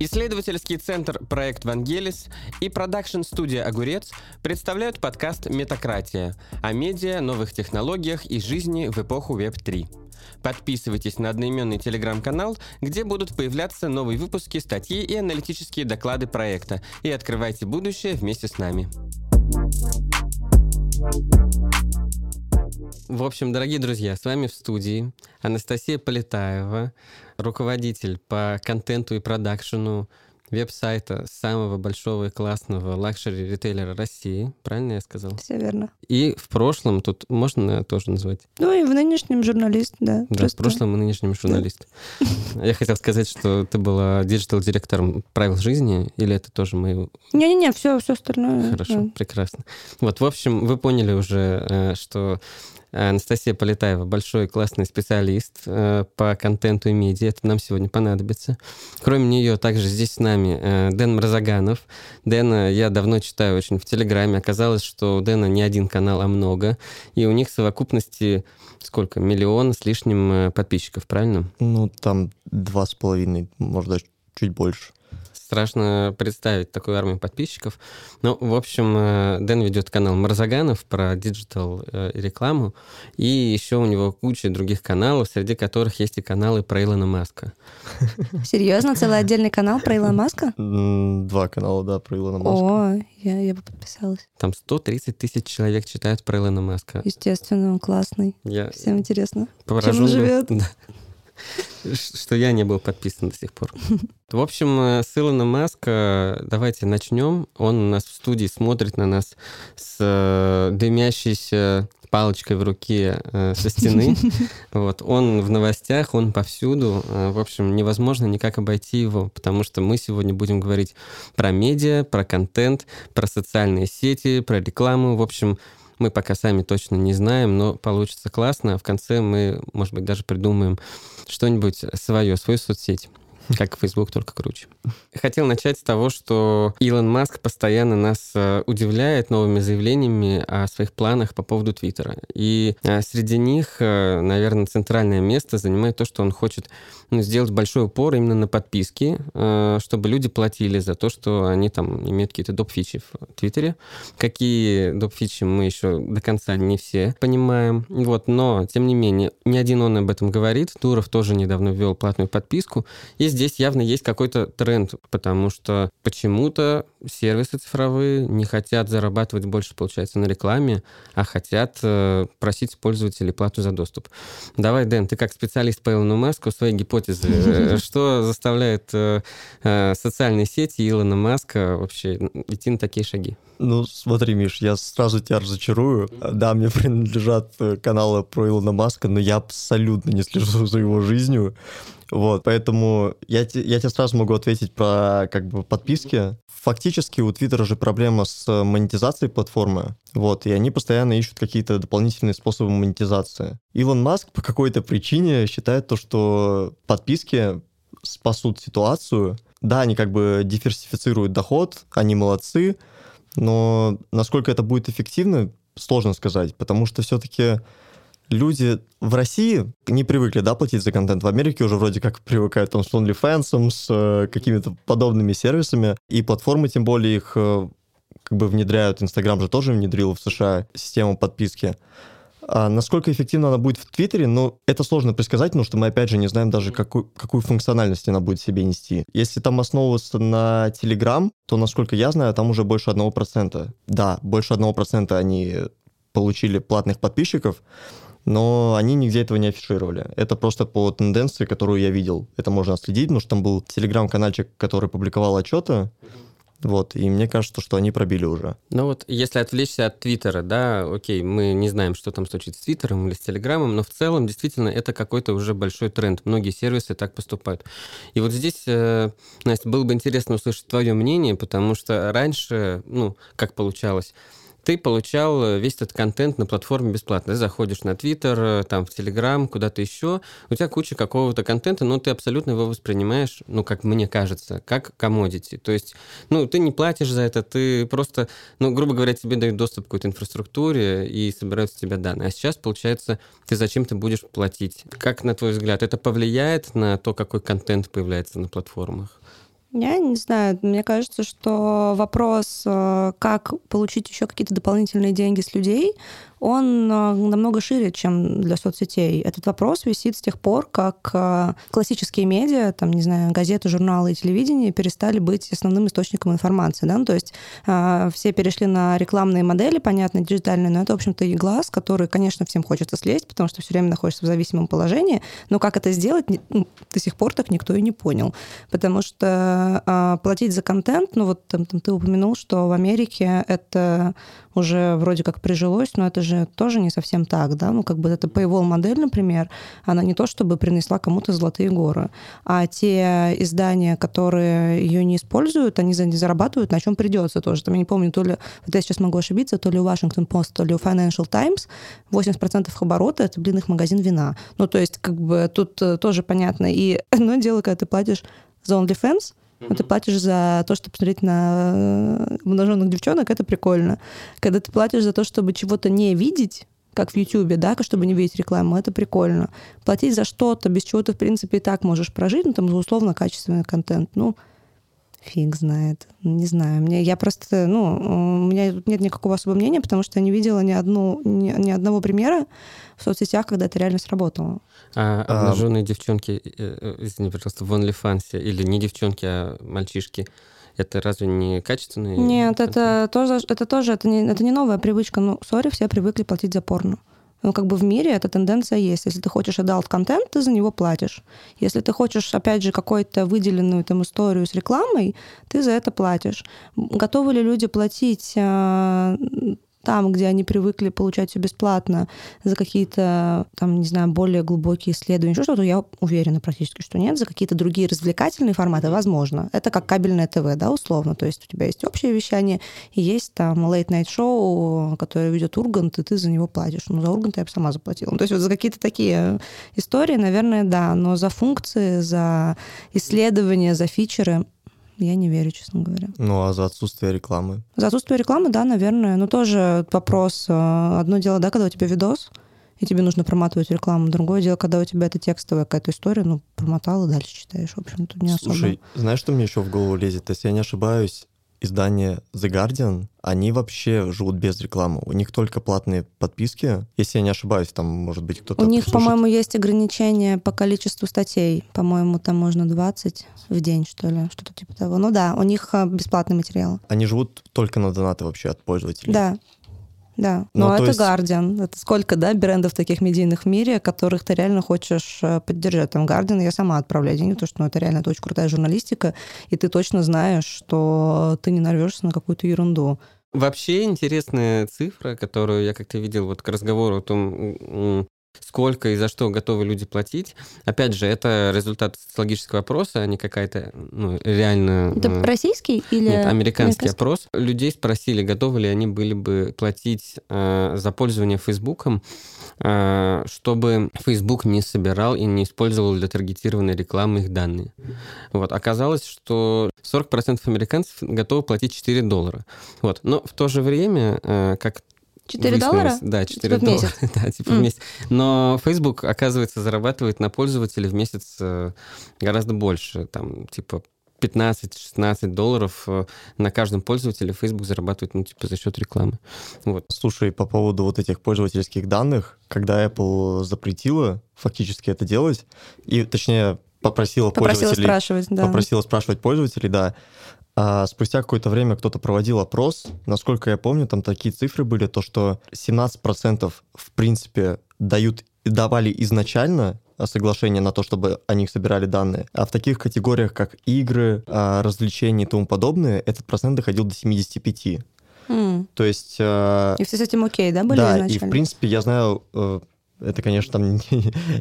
Исследовательский центр «Проект Вангелис» и продакшн-студия «Огурец» представляют подкаст «Метакратия» о медиа, новых технологиях и жизни в эпоху Web3. Подписывайтесь на одноименный телеграм-канал, где будут появляться новые выпуски, статьи и аналитические доклады проекта, и открывайте будущее вместе с нами. В общем, дорогие друзья, с вами в студии Анастасия Полетаева, руководитель по контенту и продакшену веб-сайта самого большого и классного luxury ритейлера России. Правильно я сказал? Все верно. И в прошлом, тут можно тоже назвать? Ну и в нынешнем журналист, да. Да, просто... в прошлом и нынешнем журналист. Я хотел сказать, что ты была digital-директором правил жизни, или это тоже мы... Не-не-не, все, все остальное. Хорошо, прекрасно. Вот, в общем, вы поняли уже, э, что Анастасия Полетаева, большой классный специалист э, по контенту и медиа. Это нам сегодня понадобится. Кроме нее, также здесь с нами э, Дэн Мразаганов. Дэна я давно читаю очень в Телеграме. Оказалось, что у Дэна не один канал, а много. И у них в совокупности сколько? Миллион с лишним э, подписчиков, правильно? Ну, там два с половиной, может, даже чуть больше страшно представить такую армию подписчиков. Ну, в общем, э, Дэн ведет канал Марзаганов про digital э, и рекламу, и еще у него куча других каналов, среди которых есть и каналы про Илона Маска. Серьезно? Целый отдельный канал про Илона Маска? Два канала, да, про Илона Маска. О, я, я бы подписалась. Там 130 тысяч человек читают про Илона Маска. Естественно, он классный. Я Всем интересно. Поражен Чем он живет? Да что я не был подписан до сих пор. В общем, э, с Илона Маска давайте начнем. Он у нас в студии смотрит на нас с э, дымящейся палочкой в руке э, со стены. Вот. Он в новостях, он повсюду. Э, в общем, невозможно никак обойти его, потому что мы сегодня будем говорить про медиа, про контент, про социальные сети, про рекламу. В общем, мы пока сами точно не знаем, но получится классно. В конце мы, может быть, даже придумаем что-нибудь свое, свою соцсеть. Как Facebook, только круче. Хотел начать с того, что Илон Маск постоянно нас э, удивляет новыми заявлениями о своих планах по поводу Твиттера. И э, среди них, э, наверное, центральное место занимает то, что он хочет ну, сделать большой упор именно на подписки, чтобы люди платили за то, что они там имеют какие-то доп-фичи в Твиттере. Какие доп-фичи мы еще до конца не все понимаем. Вот, но, тем не менее, ни один он об этом говорит. Туров тоже недавно ввел платную подписку. Есть здесь явно есть какой-то тренд, потому что почему-то сервисы цифровые не хотят зарабатывать больше, получается, на рекламе, а хотят э, просить пользователей плату за доступ. Давай, Дэн, ты как специалист по Илону Маску, свои гипотезы, э, что заставляет э, э, социальные сети Илона Маска вообще идти на такие шаги? Ну, смотри, Миш, я сразу тебя разочарую. Да, мне принадлежат каналы про Илона Маска, но я абсолютно не слежу за его жизнью. Вот, поэтому я, я тебе сразу могу ответить про как бы подписки. Фактически у Твиттера же проблема с монетизацией платформы, вот, и они постоянно ищут какие-то дополнительные способы монетизации. Илон Маск по какой-то причине считает то, что подписки спасут ситуацию. Да, они как бы диверсифицируют доход, они молодцы, но насколько это будет эффективно, сложно сказать, потому что все-таки люди в России не привыкли, да, платить за контент. В Америке уже вроде как привыкают там с OnlyFans, с э, какими-то подобными сервисами, и платформы тем более их э, как бы внедряют. Инстаграм же тоже внедрил в США систему подписки. А насколько эффективно она будет в Твиттере, ну, это сложно предсказать, потому что мы, опять же, не знаем даже, какую, какую функциональность она будет себе нести. Если там основываться на Телеграм, то, насколько я знаю, там уже больше 1%. Да, больше 1% они получили платных подписчиков, но они нигде этого не афишировали. Это просто по тенденции, которую я видел. Это можно следить, потому что там был телеграм-канальчик, который публиковал отчеты, вот, и мне кажется, что они пробили уже. Ну вот, если отвлечься от Твиттера, да, окей, мы не знаем, что там случится с Твиттером или с Телеграмом, но в целом, действительно, это какой-то уже большой тренд. Многие сервисы так поступают. И вот здесь, э, Настя, было бы интересно услышать твое мнение, потому что раньше, ну, как получалось, ты получал весь этот контент на платформе бесплатно. Ты заходишь на Твиттер, э, там, в Телеграм, куда-то еще, у тебя куча какого-то контента, но ты абсолютно его воспринимаешь, ну, как мне кажется, как комодити. То есть, ну, ты не платишь за это, ты просто, ну, грубо говоря, тебе дают доступ к какой-то инфраструктуре и собирают с тебя данные. А сейчас, получается, ты зачем-то будешь платить. Как, на твой взгляд, это повлияет на то, какой контент появляется на платформах? Я не знаю, мне кажется, что вопрос, э, как получить еще какие-то дополнительные деньги с людей, он э, намного шире, чем для соцсетей. Этот вопрос висит с тех пор, как э, классические медиа, там, не знаю, газеты, журналы и телевидение перестали быть основным источником информации. Да? Ну, то есть э, все перешли на рекламные модели, понятно, диджитальные, но это, в общем-то, и глаз, который, конечно, всем хочется слезть, потому что все время находишься в зависимом положении, но как это сделать, ну, до сих пор так никто и не понял. Потому что платить за контент, ну вот там, там ты упомянул, что в Америке это уже вроде как прижилось, но это же тоже не совсем так, да, ну как бы это Paywall модель, например, она не то чтобы принесла кому-то золотые горы, а те издания, которые ее не используют, они зарабатывают на чем придется тоже. Там я не помню, то ли, вот я сейчас могу ошибиться, то ли у Washington Post, то ли у Financial Times 80% их оборота — это, блин, их магазин вина. Ну то есть как бы тут э, тоже понятно. И одно дело, когда ты платишь за OnlyFans, Mm-hmm. Ты платишь за то, чтобы посмотреть на обнаженных девчонок, это прикольно. Когда ты платишь за то, чтобы чего-то не видеть, как в Ютубе, да, чтобы не видеть рекламу, это прикольно. Платить за что-то, без чего ты, в принципе, и так можешь прожить, ну, там, условно, качественный контент, ну, фиг знает. Не знаю. Мне, я просто, ну, у меня тут нет никакого особого мнения, потому что я не видела ни, одну, ни, ни одного примера в соцсетях, когда это реально сработало. А, обнаженные а... девчонки, э, э, извини, пожалуйста, в OnlyFans, или не девчонки, а мальчишки, это разве не качественные? Нет, это тоже, это тоже, это не, это не новая привычка. Ну, сори, все привыкли платить за порно. Ну, как бы в мире эта тенденция есть. Если ты хочешь adult контент, ты за него платишь. Если ты хочешь, опять же, какую-то выделенную там историю с рекламой, ты за это платишь. Готовы ли люди платить а, там, где они привыкли получать все бесплатно за какие-то, там, не знаю, более глубокие исследования, еще что-то, я уверена практически, что нет. За какие-то другие развлекательные форматы, возможно. Это как кабельное ТВ, да, условно. То есть у тебя есть общее вещание, и есть там late-night шоу, которое ведет Ургант, и ты за него платишь. Ну, за Ургант я бы сама заплатила. Ну, то есть вот за какие-то такие истории, наверное, да, но за функции, за исследования, за фичеры я не верю, честно говоря. Ну, а за отсутствие рекламы? За отсутствие рекламы, да, наверное. Но тоже вопрос. Э, одно дело, да, когда у тебя видос, и тебе нужно проматывать рекламу. Другое дело, когда у тебя это текстовая какая-то история, ну, промотал и дальше читаешь. В общем, тут не особо. Слушай, знаешь, что мне еще в голову лезет? Если я не ошибаюсь, издание The Guardian, они вообще живут без рекламы. У них только платные подписки. Если я не ошибаюсь, там, может быть, кто-то... У них, по-моему, есть ограничения по количеству статей. По-моему, там можно 20 в день, что ли, что-то типа того. Ну да, у них а, бесплатный материал. Они живут только на донаты вообще от пользователей. Да, да, но ну, это есть... Guardian. Это сколько, да, брендов таких медийных в мире, которых ты реально хочешь э, поддержать. Там Guardian я сама отправляю деньги, потому что ну, это реально это очень крутая журналистика, и ты точно знаешь, что ты не нарвешься на какую-то ерунду. Вообще интересная цифра, которую я как-то видел вот к разговору о том, сколько и за что готовы люди платить. Опять же, это результат социологического опроса, а не какая-то ну, реально... Это э, российский или... Нет, американский, американский опрос. Людей спросили, готовы ли они были бы платить э, за пользование Фейсбуком, э, чтобы Facebook не собирал и не использовал для таргетированной рекламы их данные. Вот. Оказалось, что 40% американцев готовы платить 4 доллара. Вот. Но в то же время, э, как 4 доллара? Да, 4 типа доллара. да, типа mm. в месяц. Но Facebook, оказывается, зарабатывает на пользователя в месяц э, гораздо больше. Там, типа, 15-16 долларов э, на каждом пользователе Facebook зарабатывает, ну, типа, за счет рекламы. Вот. Слушай, по поводу вот этих пользовательских данных, когда Apple запретила фактически это делать, и, точнее, попросила, попросила пользователей... спрашивать, да. Попросила спрашивать пользователей, да, а спустя какое-то время кто-то проводил опрос. Насколько я помню, там такие цифры были, то что 17% в принципе дают давали изначально соглашение на то, чтобы о них собирали данные. А в таких категориях, как игры, а, развлечения и тому подобное, этот процент доходил до 75. Mm. То есть... Э, и все с этим окей, да, были да, изначально? и в принципе я знаю э, это, конечно, там не,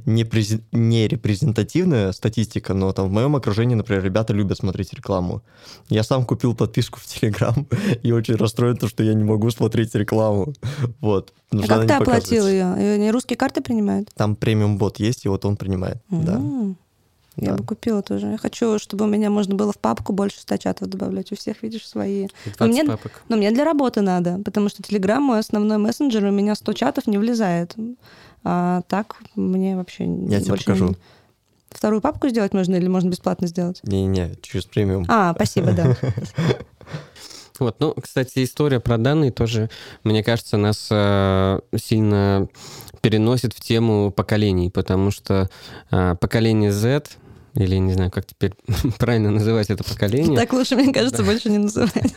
не, не репрезентативная статистика, но там в моем окружении, например, ребята любят смотреть рекламу. Я сам купил подписку в Телеграм и очень расстроен, то, что я не могу смотреть рекламу. Вот. А как ты оплатил ее? Ее русские карты принимают? Там премиум-бот есть, и вот он принимает, М-м. да. Я Да. бы купила тоже. Я хочу, чтобы у меня можно было в папку больше 100 чатов добавлять. У всех, видишь, свои. Но 20 мне, папок. но мне для работы надо, потому что Телеграм мой основной мессенджер, у меня 100 чатов не влезает. А так мне вообще Я тебе покажу. не- Вторую папку сделать можно или можно бесплатно сделать? Не-не, через премиум. А, спасибо, да. Вот, ну, кстати, история про данные тоже, мне кажется, нас э, сильно переносит в тему поколений, потому что э, поколение Z, или не знаю, как теперь правильно называть это поколение, Так лучше, мне кажется, больше не называть.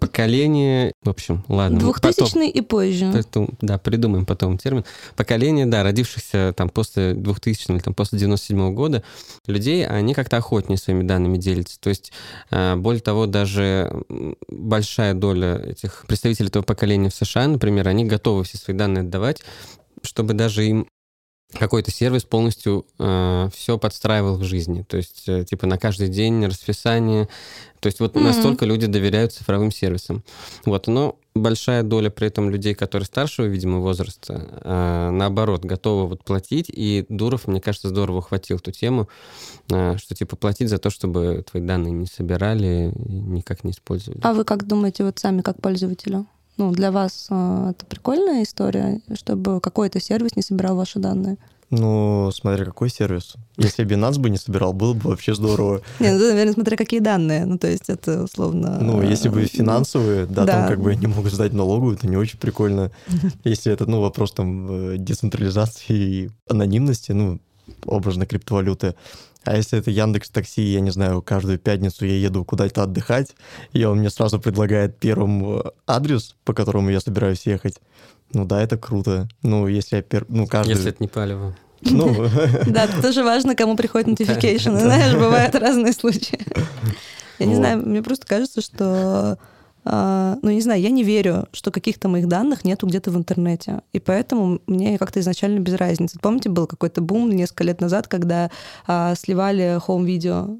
поколение, в общем, ладно. потом. Двухтысячный и позже. Поэтому, да, придумаем потом термин. Поколение, да, родившихся там после 2000 или там после 97 года людей, они как-то охотнее своими данными делятся. То есть, э, более того, даже большая доля этих представителей этого поколения в США, например, они готовы все свои данные отдавать, чтобы даже им какой-то сервис полностью все подстраивал в жизни. То есть, э, типа, на каждый день расписание. То есть, вот Мгм. настолько люди доверяют цифровым сервисам. Вот, но большая доля при этом людей, которые старшего, видимо, возраста, э, наоборот, готовы вот платить. И Дуров, мне кажется, здорово ухватил эту тему, э, что, типа, платить за то, чтобы твои данные не собирали никак не использовали. А вы как думаете, вот сами как пользователю? Ну, для вас а, это прикольная история, чтобы какой-то сервис не собирал ваши данные? Ну, смотря какой сервис. Если Binance бы не собирал, было бы вообще здорово. Не, ну, наверное, смотря какие данные. Ну, то есть это условно... Ну, если бы э, финансовые, да, да. там как бы они могут сдать налоговую, это не очень прикольно. Если это, ну, вопрос там э, децентрализации и анонимности, ну, образно криптовалюты. А если это Яндекс Такси, я не знаю, каждую пятницу я еду куда-то отдыхать, и он мне сразу предлагает первым э, адрес, по которому я собираюсь ехать. Ну да, это круто. Ну, если я пер... ну, каждый... Если это не палево. Ну, Да, это тоже важно, кому приходит notification. Знаешь, бывают разные случаи. Я не знаю, мне просто кажется, что... а, Ну, не знаю, я не верю, что каких-то моих данных нету где-то в интернете. И поэтому мне как-то изначально без разницы. Помните, был какой-то бум несколько лет назад, когда а, сливали хоум-видео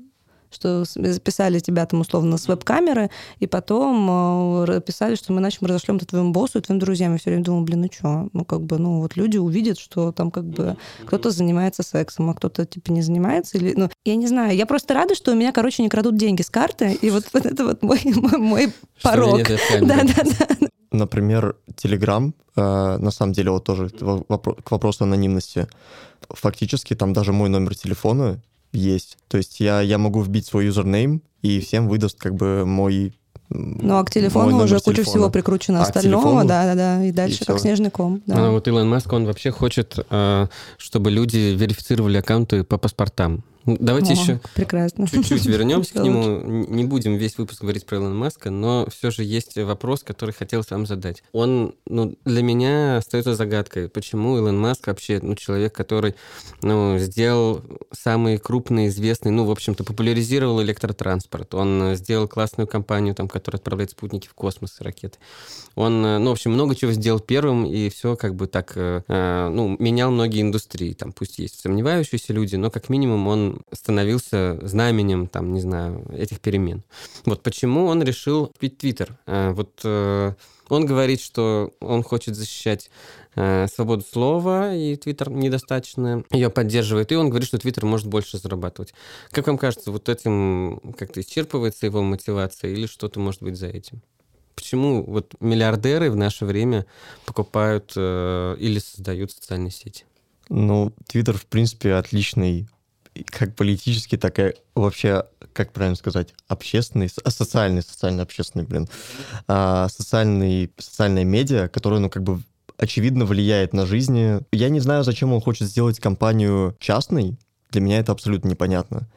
что записали тебя там условно с веб-камеры, и потом э, писали, что мы иначе мы разошлем это твоему боссу и твоим друзьям. Я все время думала, блин, ну что? Ну, как бы, ну, вот люди увидят, что там как бы кто-то занимается сексом, а кто-то типа не занимается. Или, ну, я не знаю. Я просто рада, что у меня, короче, не крадут деньги с карты, и вот, вот это вот мой, мой, мой порог. этой камеры. Да-да-да. Например, Telegram, э, на самом деле, вот тоже к вопросу анонимности. Фактически там даже мой номер телефона есть. То есть я, я могу вбить свой юзернейм, и всем выдаст как бы мой... Ну, а к телефону уже куча телефона. всего прикручено А остального, да-да-да, и дальше как всё. снежный ком. да. Ну, вот Илон Маск, он вообще хочет, э, чтобы люди верифицировали аккаунты по паспортам. Давайте О, еще Прекрасно. чуть-чуть вернемся к нему. Не будем весь выпуск говорить про Илона Маска, но все же есть вопрос, который хотелось вам задать. Он, ну, для меня остается загадкой, почему Илон Маск вообще, ну, человек, который, ну, сделал самый крупный, известный, ну, в общем-то, популяризировал электротранспорт. Он сделал классную компанию, там, которая отправляет спутники в космос и ракеты. Он, ну, в общем, много чего сделал первым, и все как бы так, э, э, ну, менял многие индустрии. Там пусть есть сомневающиеся люди, но как минимум он становился знаменем, там, не знаю, этих перемен. Вот почему он решил купить Твиттер. Э, Вот э, он говорит, что он хочет защищать э, свободу слова, и Твиттер недостаточно ее поддерживает, и он говорит, что Твиттер может больше зарабатывать. Как вам кажется, вот этим как-то исчерпывается его мотивация или что-то может быть за этим? Почему вот миллиардеры в наше время покупают э, или создают социальные сети? Ну, Твиттер, в принципе, отличный как политический, так и вообще, как правильно сказать, общественный, со- социальный, социально-общественный, блин, а, социальный, социальная медиа, которая, ну, как бы очевидно влияет на жизни. Я не знаю, зачем он хочет сделать компанию частной. Для меня это абсолютно непонятно.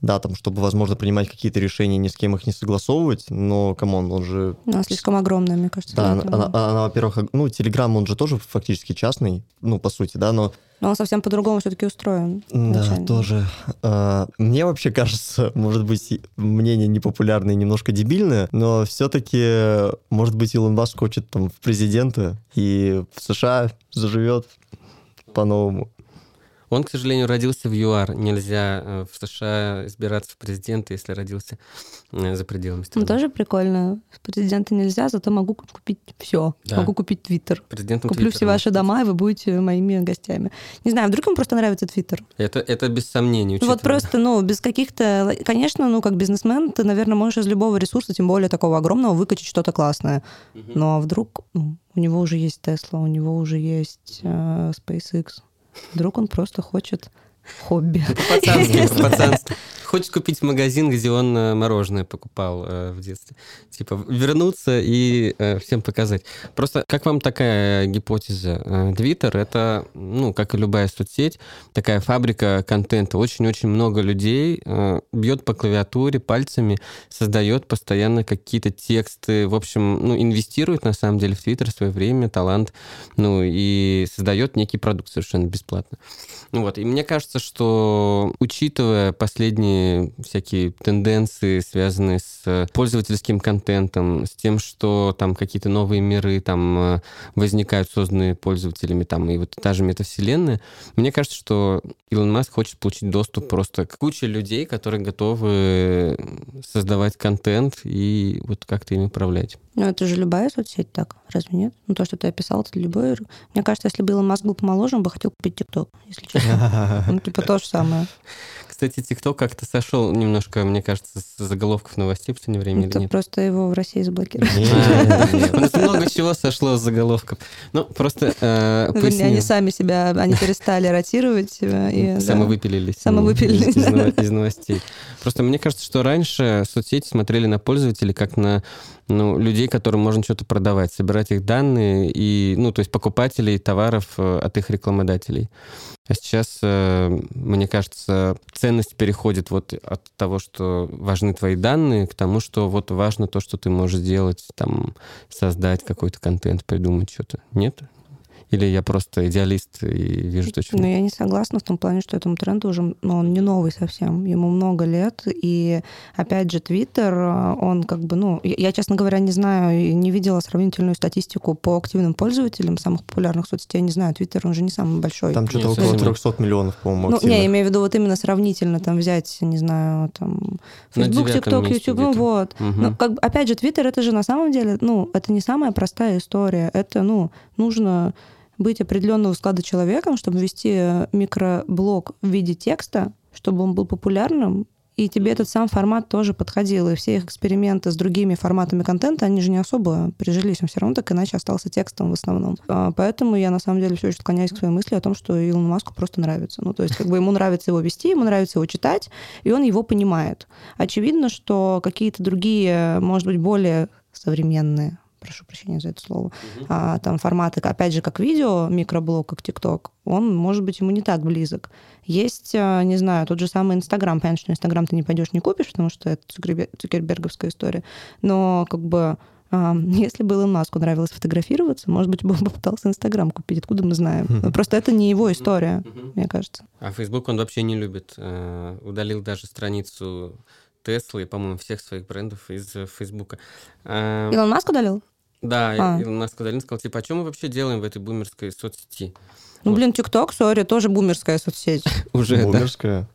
Да, там, чтобы, возможно, принимать какие-то решения, ни с кем их не согласовывать, но, come on, он же Она слишком огромная, мне кажется. да, она, этого. она- она, во-первых, ну, Телеграм, он же тоже фактически частный, ну, по сути, да, но... Но он совсем по-другому все-таки устроен. Да, изначально. тоже. А, мне вообще кажется, может быть, мнение непопулярное и немножко дебильное, но все-таки, может быть, Илон Маск хочет там в президенты и в США заживет. по-новому. Он, к сожалению, родился в ЮАР. Нельзя э, в США избираться в президенты, если родился э, за пределами Ну, страны. тоже прикольно. Президента нельзя, зато могу купить все. Да. Могу купить Твиттер. Президентом Куплю все ваши дома, и вы будете моими гостями. Не знаю, вдруг ему просто нравится Твиттер. Это, это без сомнений. Ну, вот учитывая- просто, ну, без каких-то... Конечно, ну, как бизнесмен, ты, наверное, можешь из любого ресурса, тем более такого огромного, выкачать что-то классное. Ну, а вдруг ну, у него уже есть Тесла, у него уже есть э, SpaceX. Вдруг он просто хочет хобби. Ну, По-пацански, по-пацански. Хочет купить магазин, где он э, мороженое покупал э, в детстве. Типа вернуться и э, всем показать. Просто как вам такая гипотеза? Э, Твиттер — это, ну, как и любая соцсеть, такая фабрика контента. Очень-очень много людей э, бьет по клавиатуре пальцами, создает постоянно какие-то тексты. В общем, ну, инвестирует на самом деле в Твиттер свое время, талант, ну, и создает некий продукт совершенно бесплатно. Ну вот, и мне кажется, что учитывая последние всякие тенденции, связанные с э, пользовательским контентом, с тем, что там какие-то новые миры там э, возникают, созданные пользователями, там, и вот та же метавселенная, мне кажется, что Илон Маск хочет получить доступ просто к куче людей, которые готовы создавать контент и вот как-то им управлять. Ну, это же любая соцсеть так, разве нет? Ну, то, что ты описал, это любой... Мне кажется, если бы Илон Маск был помоложе, он бы хотел купить ТикТок, если честно. Ну, типа то же самое. Кстати, ТикТок как-то сошел немножко, мне кажется, с заголовков новостей в последнее время или Это нет? просто его в России заблокировали. А, У нас много чего сошло с заголовков. Ну, просто э, Ну, они сами себя, они перестали ротировать. э, и, да. Самовыпилились. Самовыпилились, Из, новостей. Просто мне кажется, что раньше соцсети смотрели на пользователей как на ну, людей, которым можно что-то продавать, собирать их данные и, ну, то есть покупателей товаров э, от их рекламодателей. А сейчас, мне кажется, ценность переходит вот от того, что важны твои данные, к тому, что вот важно то, что ты можешь сделать, там, создать какой-то контент, придумать что-то. Нет? Или я просто идеалист и вижу точно? Но я не согласна в том плане, что этому тренду уже, ну, он не новый совсем, ему много лет, и опять же Твиттер, он как бы, ну, я, честно говоря, не знаю, и не видела сравнительную статистику по активным пользователям самых популярных соцсетей, я не знаю, Твиттер, он же не самый большой. Там что-то около совсем. 300 миллионов, по-моему, Ну, активных. не, я имею в виду вот именно сравнительно там взять, не знаю, там, Facebook, TikTok, YouTube, ну вот. Мгм. Ну, как бы, опять же, Твиттер это же на самом деле, ну, это не самая простая история. Это, ну, нужно быть определенного склада человеком, чтобы вести э, микроблог в виде текста, чтобы он был популярным, и тебе этот сам формат тоже подходил. И все их эксперименты с другими форматами контента, они же не особо прижились. Он все равно так иначе остался текстом в основном. А, Поэтому я на самом деле все еще склоняюсь к своей мысли о том, что Илону Маску просто нравится. Ну, то есть, как бы ему нравится его вести, ему нравится его читать, и он его понимает. Очевидно, что какие-то другие, может быть, более современные прошу прощения за это слово, а, там форматы, опять же, как видео, микроблог, как ТикТок, он, может быть, ему не так близок. Есть, а, не знаю, тот же самый Инстаграм. Понятно, что Инстаграм ты не пойдешь, не купишь, потому что это Цукербер- Цукерберговская история. Но как бы а, если бы Илон Маску нравилось фотографироваться, может быть, бы он попытался Инстаграм купить. Откуда мы знаем? Ну, Просто это не его история, мне кажется. А Facebook он вообще не любит. Э, Удалил даже страницу Теслы и, по-моему, всех своих брендов из э, Фейсбука. А, Илон Маск удалил? Да, А. Илон Маск удалил, сказал, типа, а что мы вообще делаем в этой бумерской соцсети? Ну, Вот. блин, ТикТок, сори, тоже бумерская соцсеть. Уже, да. Бумерская.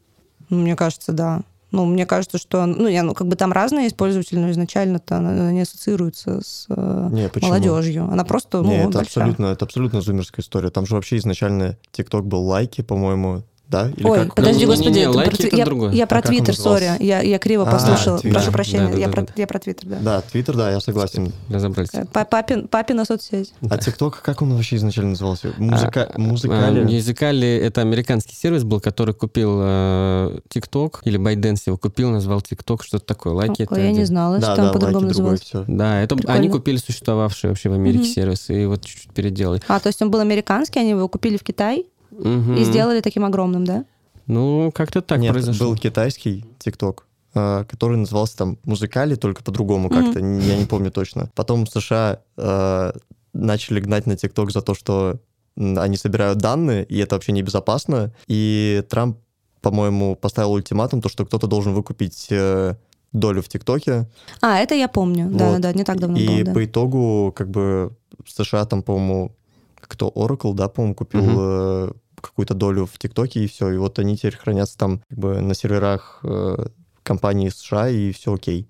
Ну, мне кажется, да. Ну, мне кажется, что, ну, я, ну, как бы там разные пользователи, но изначально-то она, она не ассоциируется с э, Не, почему? молодежью. Она просто, ну, Не, это большая. абсолютно, это абсолютно зумерская история. Там же вообще изначально ТикТок был лайки, по-моему, да? Или Ой, как? подожди, Не-не-не, господи, это лайки про, это я, другое. я про А как он Твиттер, сори, я, я криво А, послушала. Твиттер. Прошу Да, прощения, да, я, да, про, да. я про Твиттер, да. Да, Твиттер, да, я согласен. Разобрались. Э, па- Папин, папина соцсеть. А ТикТок, как он вообще изначально назывался? Музыка... А, Музыкали? а, Языкали — это американский сервис был, который купил э, TikTok, или ByteDance его купил, назвал TikTok, что-то такое. Лайки — это Ой, я не один. знала, Да, что там да, по-другому называлось. Да, это Прикольно. они купили существовавший вообще в Америке сервис, и вот чуть-чуть переделали. А, то есть он был американский, они его купили в Китай Мгм. и сделали таким огромным, да? Ну, как-то так Нет, произошло. был китайский ТикТок, э, который назывался там музыкали, только по-другому Мгм. как-то, я не помню точно. Потом США э, начали гнать на ТикТок за то, что они собирают данные, и это вообще небезопасно. И Трамп, по-моему, поставил ультиматум, то, что кто-то должен выкупить э, долю в ТикТоке. А, это я помню. Да, Вот. да, да, не так давно и было, да. по итогу, как бы, США там, по-моему, кто, Oracle, да, по-моему, купил Мгм. Какую-то долю в ТикТоке, и все. И вот они теперь хранятся там как бы на серверах э, компании США, и все окей.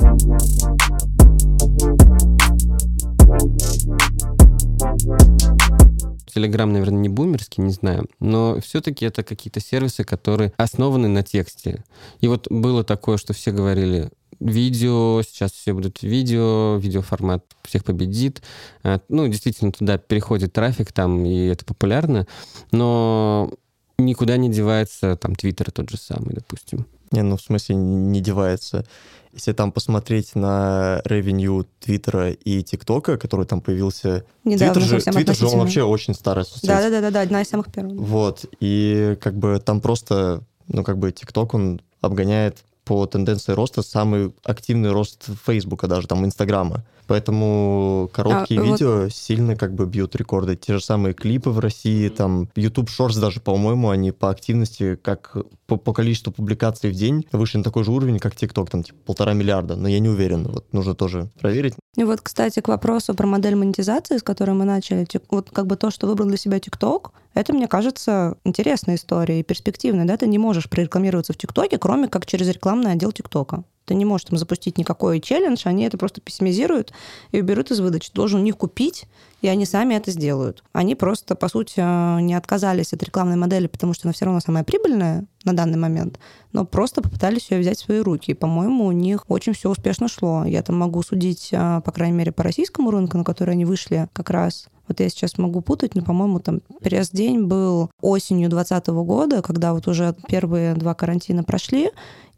Телеграм, наверное, не бумерский, не знаю, но все-таки это какие-то сервисы, которые основаны на тексте. И вот было такое, что все говорили, видео, сейчас все будут видео, видеоформат всех победит. А, ну, действительно, туда переходит трафик там, и это популярно, но никуда не девается там Твиттер тот же самый, допустим. Не, ну в смысле не девается. Если там посмотреть на ревеню Твиттера и ТикТока, который там появился... Недавно, Твиттер же, Твиттер же он вообще очень старая соцсеть. Да-да-да, одна из самых первых. Вот, и как бы там просто, ну как бы ТикТок, он обгоняет по тенденции роста самый активный рост Фейсбука даже, там, Инстаграма. Поэтому короткие А, вот- видео сильно как бы бьют рекорды. Те же самые клипы в России, там, YouTube Shorts даже, по-моему, они по активности, как по, по количеству публикаций в день вышли на такой же уровень, как TikTok, там, типа, полтора миллиарда. Но я не уверен, вот нужно тоже проверить. И вот, кстати, к вопросу про модель монетизации, с которой мы начали, вот как бы то, что выбрал для себя ТикТок, это, мне кажется, интересная история и перспективная, да, ты не можешь прорекламироваться в ТикТоке, кроме как через рекламный отдел ТикТока. Ты не можешь там запустить никакой челлендж, они это просто пессимизируют и уберут из выдачи. Должен у них купить, и они сами это сделают. Они просто, по сути, э, не отказались от рекламной модели, потому что она все равно самая прибыльная на данный момент, но просто попытались ее взять в свои руки. И, по-моему, у них очень все успешно шло. Я там могу судить, э, по крайней мере, по российскому рынку, на который они вышли как раз. Вот я сейчас могу путать, но, по-моему, там пресс-день был осенью 2020 года, когда вот уже первые два карантина прошли,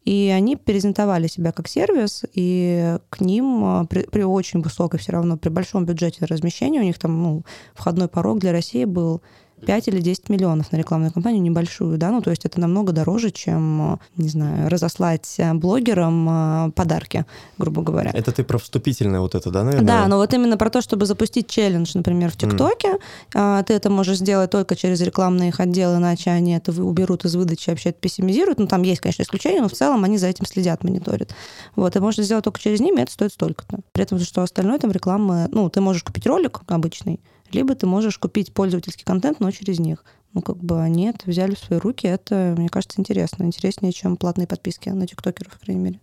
и они презентовали себя как сервис, и к ним а, при, при очень высокой все равно, при большом бюджете размещения, у них там ну, входной порог для России был 5 или 10 миллионов на рекламную кампанию небольшую, да, ну то есть это намного дороже, чем, а, не знаю, разослать а, блогерам а, подарки, грубо говоря. Это ты про вступительное вот это, да, наверное? Да, но вот именно про то, чтобы запустить челлендж, например, в ТикТоке, а, ты это можешь сделать только через рекламные их отделы, иначе они это уберут из выдачи, вообще это пессимизируют. Ну, там есть, конечно, исключения, но в целом они за этим следят, мониторят. Вот, и можно сделать только через них, и это стоит столько-то. При этом, что остальное там рекламы, ну, ты можешь купить ролик обычный, либо ты можешь купить пользовательский контент, но через них. Ну, как бы они это взяли в свои руки, это, мне кажется, интересно. Интереснее, чем платные подписки на тиктокеров, по крайней мере.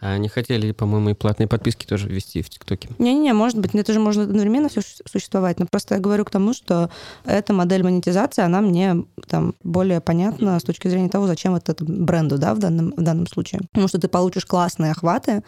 А они хотели, по-моему, и платные подписки тоже ввести в ТикТоке. Не-не-не, может быть, это же может одновременно все существовать. Но просто я говорю к тому, что эта модель монетизации, она мне там более понятна с точки зрения того, зачем это бренду, да, в данном, в данном случае. Потому что ты получишь классные охваты,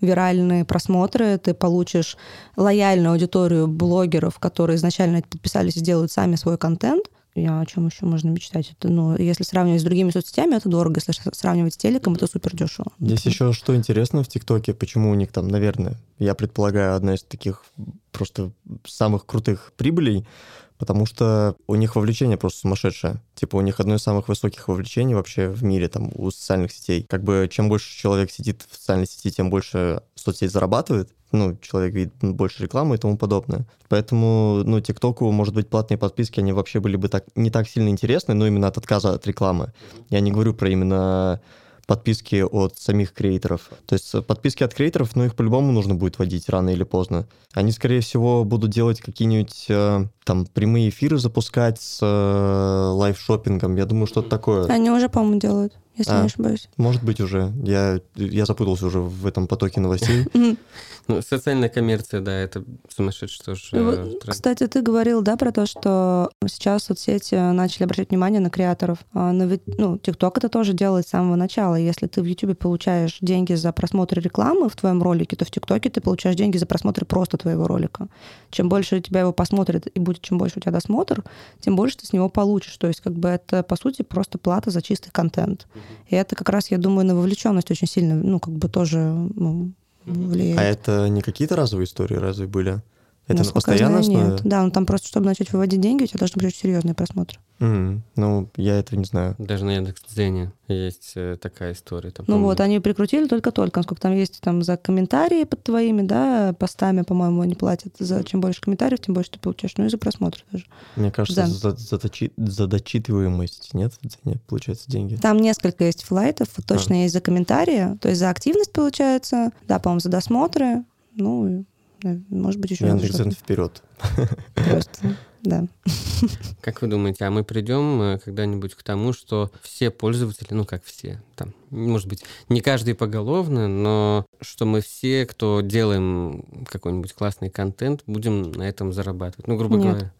виральные просмотры, ты получишь лояльную аудиторию блогеров, которые изначально подписались и делают сами свой контент. Я о чем еще можно мечтать? Это, ну, если сравнивать с другими соцсетями, это дорого. Если сравнивать с телеком, это супер дешево. Здесь еще что интересно в ТикТоке, почему у них там, наверное, я предполагаю, одна из таких просто самых крутых прибылей, потому что у них вовлечение просто сумасшедшее. Типа у них одно из самых высоких вовлечений вообще в мире, там, у социальных сетей. Как бы чем больше человек сидит в социальной сети, тем больше соцсеть зарабатывает. Ну, человек видит больше рекламы и тому подобное. Поэтому, ну, ТикТоку, может быть, платные подписки, они вообще были бы так, не так сильно интересны, но именно от отказа от рекламы. Я не говорю про именно подписки от самих креаторов. То есть э, подписки от креаторов, ну, их по-любому нужно будет вводить рано или поздно. Они, скорее всего, будут делать какие-нибудь э, там прямые эфиры запускать с э, live-шоппингом. Я думаю, что-то такое. Они уже, по-моему, делают, если А. не ошибаюсь. Может быть, уже. Я, я запутался уже в этом потоке новостей. Ну, социальная коммерция, да, это сумасшедший тоже э. Кстати, ты говорил, да, про то, что сейчас соцсети начали обращать внимание на креаторов. А, Но ведь, ну, TikTok это тоже делает с самого начала. Если ты в YouTube получаешь деньги за просмотр рекламы в твоем ролике, то в ТикТоке ты получаешь деньги за просмотр просто твоего ролика. Чем больше тебя его посмотрят и будет, чем больше у тебя досмотр, тем больше ты с него получишь. То есть, как бы это, по сути, просто плата за чистый контент. И это как раз, я думаю, на вовлеченность очень сильно, ну, как бы тоже ну, влияет. А это не какие-то разовые истории разве были? Это на Насколько я постоянной знаю, основе? нет. Да, ну там просто, чтобы начать выводить деньги, у тебя должны быть очень серьезные просмотры. М, Ну, я этого не знаю. Даже на Яндекс.Дзене есть э, такая история. Там, Ну по-моему, вот, они прикрутили только-только. Насколько там есть там за комментарии под твоими, да, постами, по-моему, они платят. За чем больше комментариев, тем больше ты получаешь. Ну и за просмотры тоже. Мне кажется, за, за, дочи- за дочитываемость, нет, Дзене, получается, деньги. Там несколько есть флайтов. Точно есть за комментарии. То есть за активность получается. Да, по-моему, за досмотры. Ну, может быть, еще Яндекс.Дзен вперед. просто. Да. Как вы думаете, а мы придем э, когда-нибудь к тому, что все пользователи, ну как все, там, может быть, не каждый поголовно, но что мы все, кто делаем какой-нибудь классный контент, будем на этом зарабатывать? Ну, грубо Нет. говоря.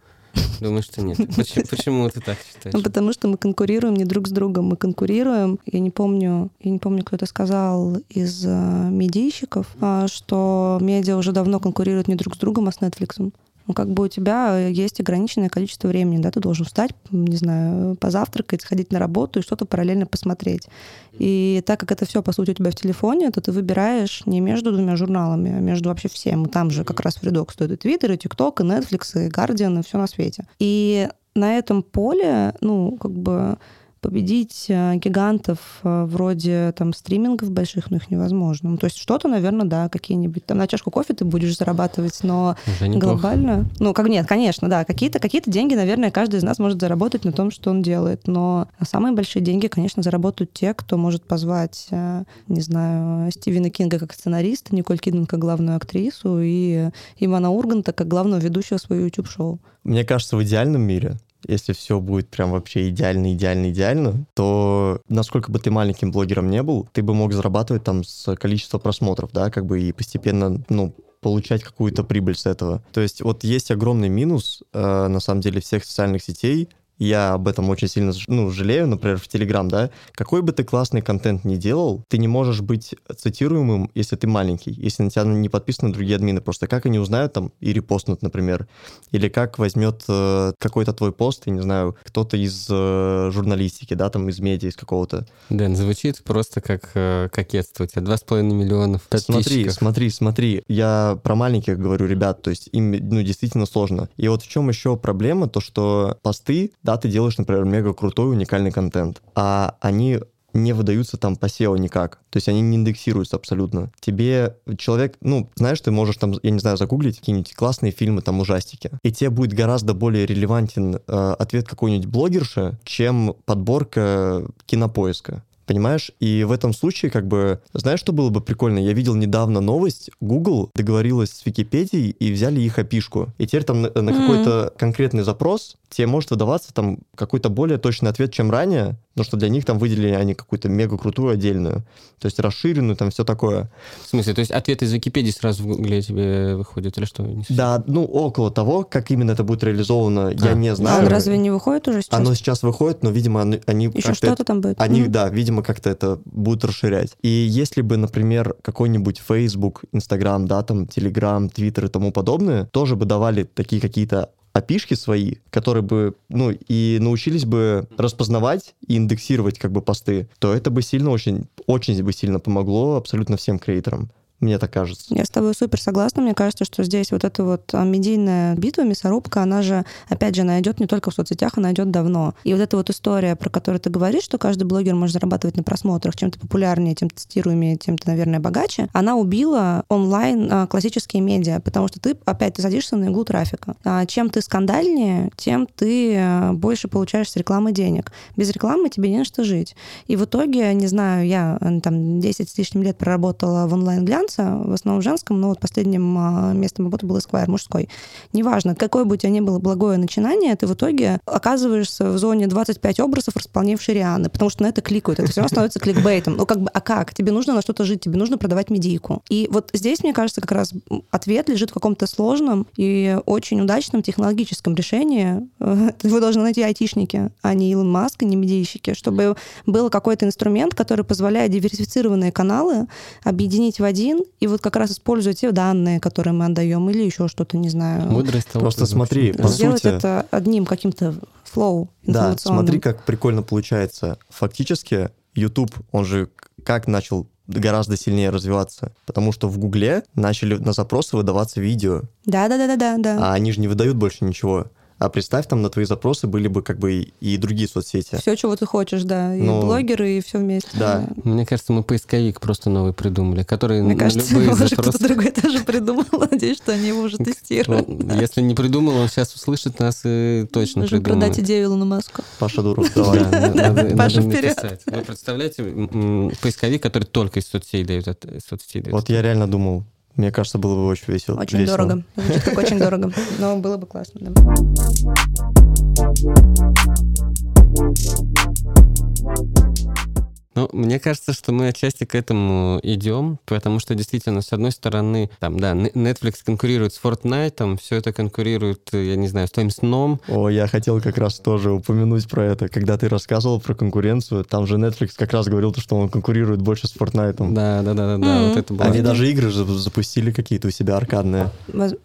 Думаю, что нет. Почему, почему ты так считаешь? Ну, потому что мы конкурируем не друг с другом, мы конкурируем. Я не помню, я не помню, кто это сказал из э, медийщиков, а, что медиа уже давно конкурируют не друг с другом, а с Netflix. Ну, как бы у тебя есть ограниченное количество времени, да, ты должен встать, не знаю, позавтракать, сходить на работу и что-то параллельно посмотреть. И так как это все, по сути, у тебя в телефоне, то ты выбираешь не между двумя журналами, а между вообще всем. И там же как раз в рядок стоит и Твиттер, и ТикТок, и Netflix, и Guardian, и все на свете. И на этом поле, ну, как бы победить э, гигантов э, вроде там стримингов больших, но их невозможно. Ну, то есть что-то, наверное, да, какие-нибудь там на чашку кофе ты будешь зарабатывать, но Уже неплохо. глобально, ну как нет, конечно, да, какие-то какие-то деньги, наверное, каждый из нас может заработать на том, что он делает, но самые большие деньги, конечно, заработают те, кто может позвать, э, не знаю, Стивена Кинга как сценариста, Николь Кидман как главную актрису и Ивана Урганта как главного ведущего своего YouTube-шоу. Мне кажется, в идеальном мире, если все будет прям вообще идеально, идеально, идеально, то насколько бы ты маленьким блогером не был, ты бы мог зарабатывать там с количества просмотров, да, как бы и постепенно, ну, получать какую-то прибыль с этого. То есть вот есть огромный минус, э, на самом деле, всех социальных сетей, я об этом очень сильно ну, жалею, например, в Телеграм, да, какой бы ты классный контент ни делал, ты не можешь быть цитируемым, если ты маленький, если на тебя не подписаны другие админы. Просто как они узнают там и репостнут, например, или как возьмет э, какой-то твой пост, я не знаю, кто-то из э, журналистики, да, там из медиа, из какого-то. Дэн, звучит просто как э, кокетство. У тебя 2,5 миллиона Смотри, смотри, смотри. Я про маленьких говорю, ребят, то есть им, ну, действительно сложно. И вот в чем еще проблема, то что посты, да, ты делаешь, например, мега крутой, уникальный контент, а они не выдаются там по SEO никак. То есть они не индексируются абсолютно. Тебе человек, ну, знаешь, ты можешь там, я не знаю, загуглить какие-нибудь классные фильмы, там, ужастики, и тебе будет гораздо более релевантен э, ответ какой-нибудь блогерши, чем подборка кинопоиска. Понимаешь? И в этом случае, как бы, знаешь, что было бы прикольно? Я видел недавно новость, Google договорилась с Википедией и взяли их опишку. И теперь там на, на Мгм. какой-то конкретный запрос тебе может выдаваться там какой-то более точный ответ, чем ранее, но что для них там выделили они какую-то мега крутую отдельную, то есть расширенную, там все такое. В смысле, то есть ответ из Википедии сразу в гугле тебе выходит, или что? Да, ну, около того, как именно это будет реализовано, я А. не А знаю. он разве не выходит уже сейчас? Оно сейчас выходит, но, видимо, они, они Еще что-то там будет? Они, Мгм. да, видимо, как-то это будут расширять. И если бы, например, какой-нибудь Facebook, Instagram, да, там, Telegram, Twitter и тому подобное, тоже бы давали такие какие-то опишки свои, которые бы, ну, и научились бы распознавать и индексировать как бы посты, то это бы сильно очень, очень бы сильно помогло абсолютно всем креаторам. Мне так кажется. Я с тобой супер согласна. Мне кажется, что здесь вот эта вот а, медийная битва, мясорубка, она же, опять же, она идет не только в соцсетях, она идет давно. И вот эта вот история, про которую ты говоришь, что каждый блогер может зарабатывать на просмотрах, чем ты популярнее, тем тестируемее, тем ты, наверное, богаче, она убила онлайн а, классические медиа, потому что ты, опять, ты садишься на иглу трафика. А чем ты скандальнее, тем ты больше получаешь с рекламы денег. Без рекламы тебе не на что жить. И в итоге, не знаю, я э, там 10 с лишним лет проработала в онлайн-глянце, в основном женском, но вот последним а, местом работы был Esquire мужской. Неважно, какое бы у тебя ни было благое начинание, ты в итоге оказываешься в зоне 25 образов, располневшей Рианы, потому что на это кликают. Это все равно становится кликбейтом. Ну, как бы, а как? Тебе нужно на что-то жить, тебе нужно продавать медийку. И вот здесь, мне кажется, как раз ответ лежит в каком-то сложном и очень удачном технологическом решении. Вы должны найти айтишники, а не Илон Маск, и не медийщики, чтобы был какой-то инструмент, который позволяет диверсифицированные каналы объединить в один и вот как раз использовать те данные, которые мы отдаем, или еще что-то, не знаю. Мудрость того, Просто смотри, по. Сделать сути- это одним каким-то флоу Да, смотри, как прикольно получается. Фактически, YouTube, он же как начал гораздо сильнее развиваться, потому что в Гугле начали на запросы выдаваться видео, да, да, да, да, да. а они же не выдают больше ничего. А представь, там на твои запросы были бы как бы и, другие соцсети. Все, чего ты хочешь, да. И Ну, блогеры, и все вместе. да. Мне кажется, мы поисковик просто новый придумали, который Мне на кажется, любые запросы... кто-то другой тоже придумал. Надеюсь, что они его уже тестируют. Ну, Если не придумал, он сейчас услышит нас и точно Нужно придумает. продать идею Илону Маску. Паша Дуров, давай. Паша, вперед. Вы представляете, поисковик, который только из соцсетей дает, от- из соцсетей дает. Вот я реально думал, Мне кажется, было бы очень весело. Очень весело. дорого. Звучит как очень дорого. Но было бы классно, да. Ну, мне кажется, что мы отчасти к этому идем, потому что действительно, с одной стороны, там, да, Netflix конкурирует с Fortnite, все это конкурирует, я не знаю, с Том Сном. О, я хотел как раз тоже упомянуть про это. Когда ты рассказывал про конкуренцию, там же Netflix как раз говорил, то, что он конкурирует больше с Fortnite. Да, да, да, да, да, Мгм. вот это было. Они даже игры запустили какие-то у себя аркадные.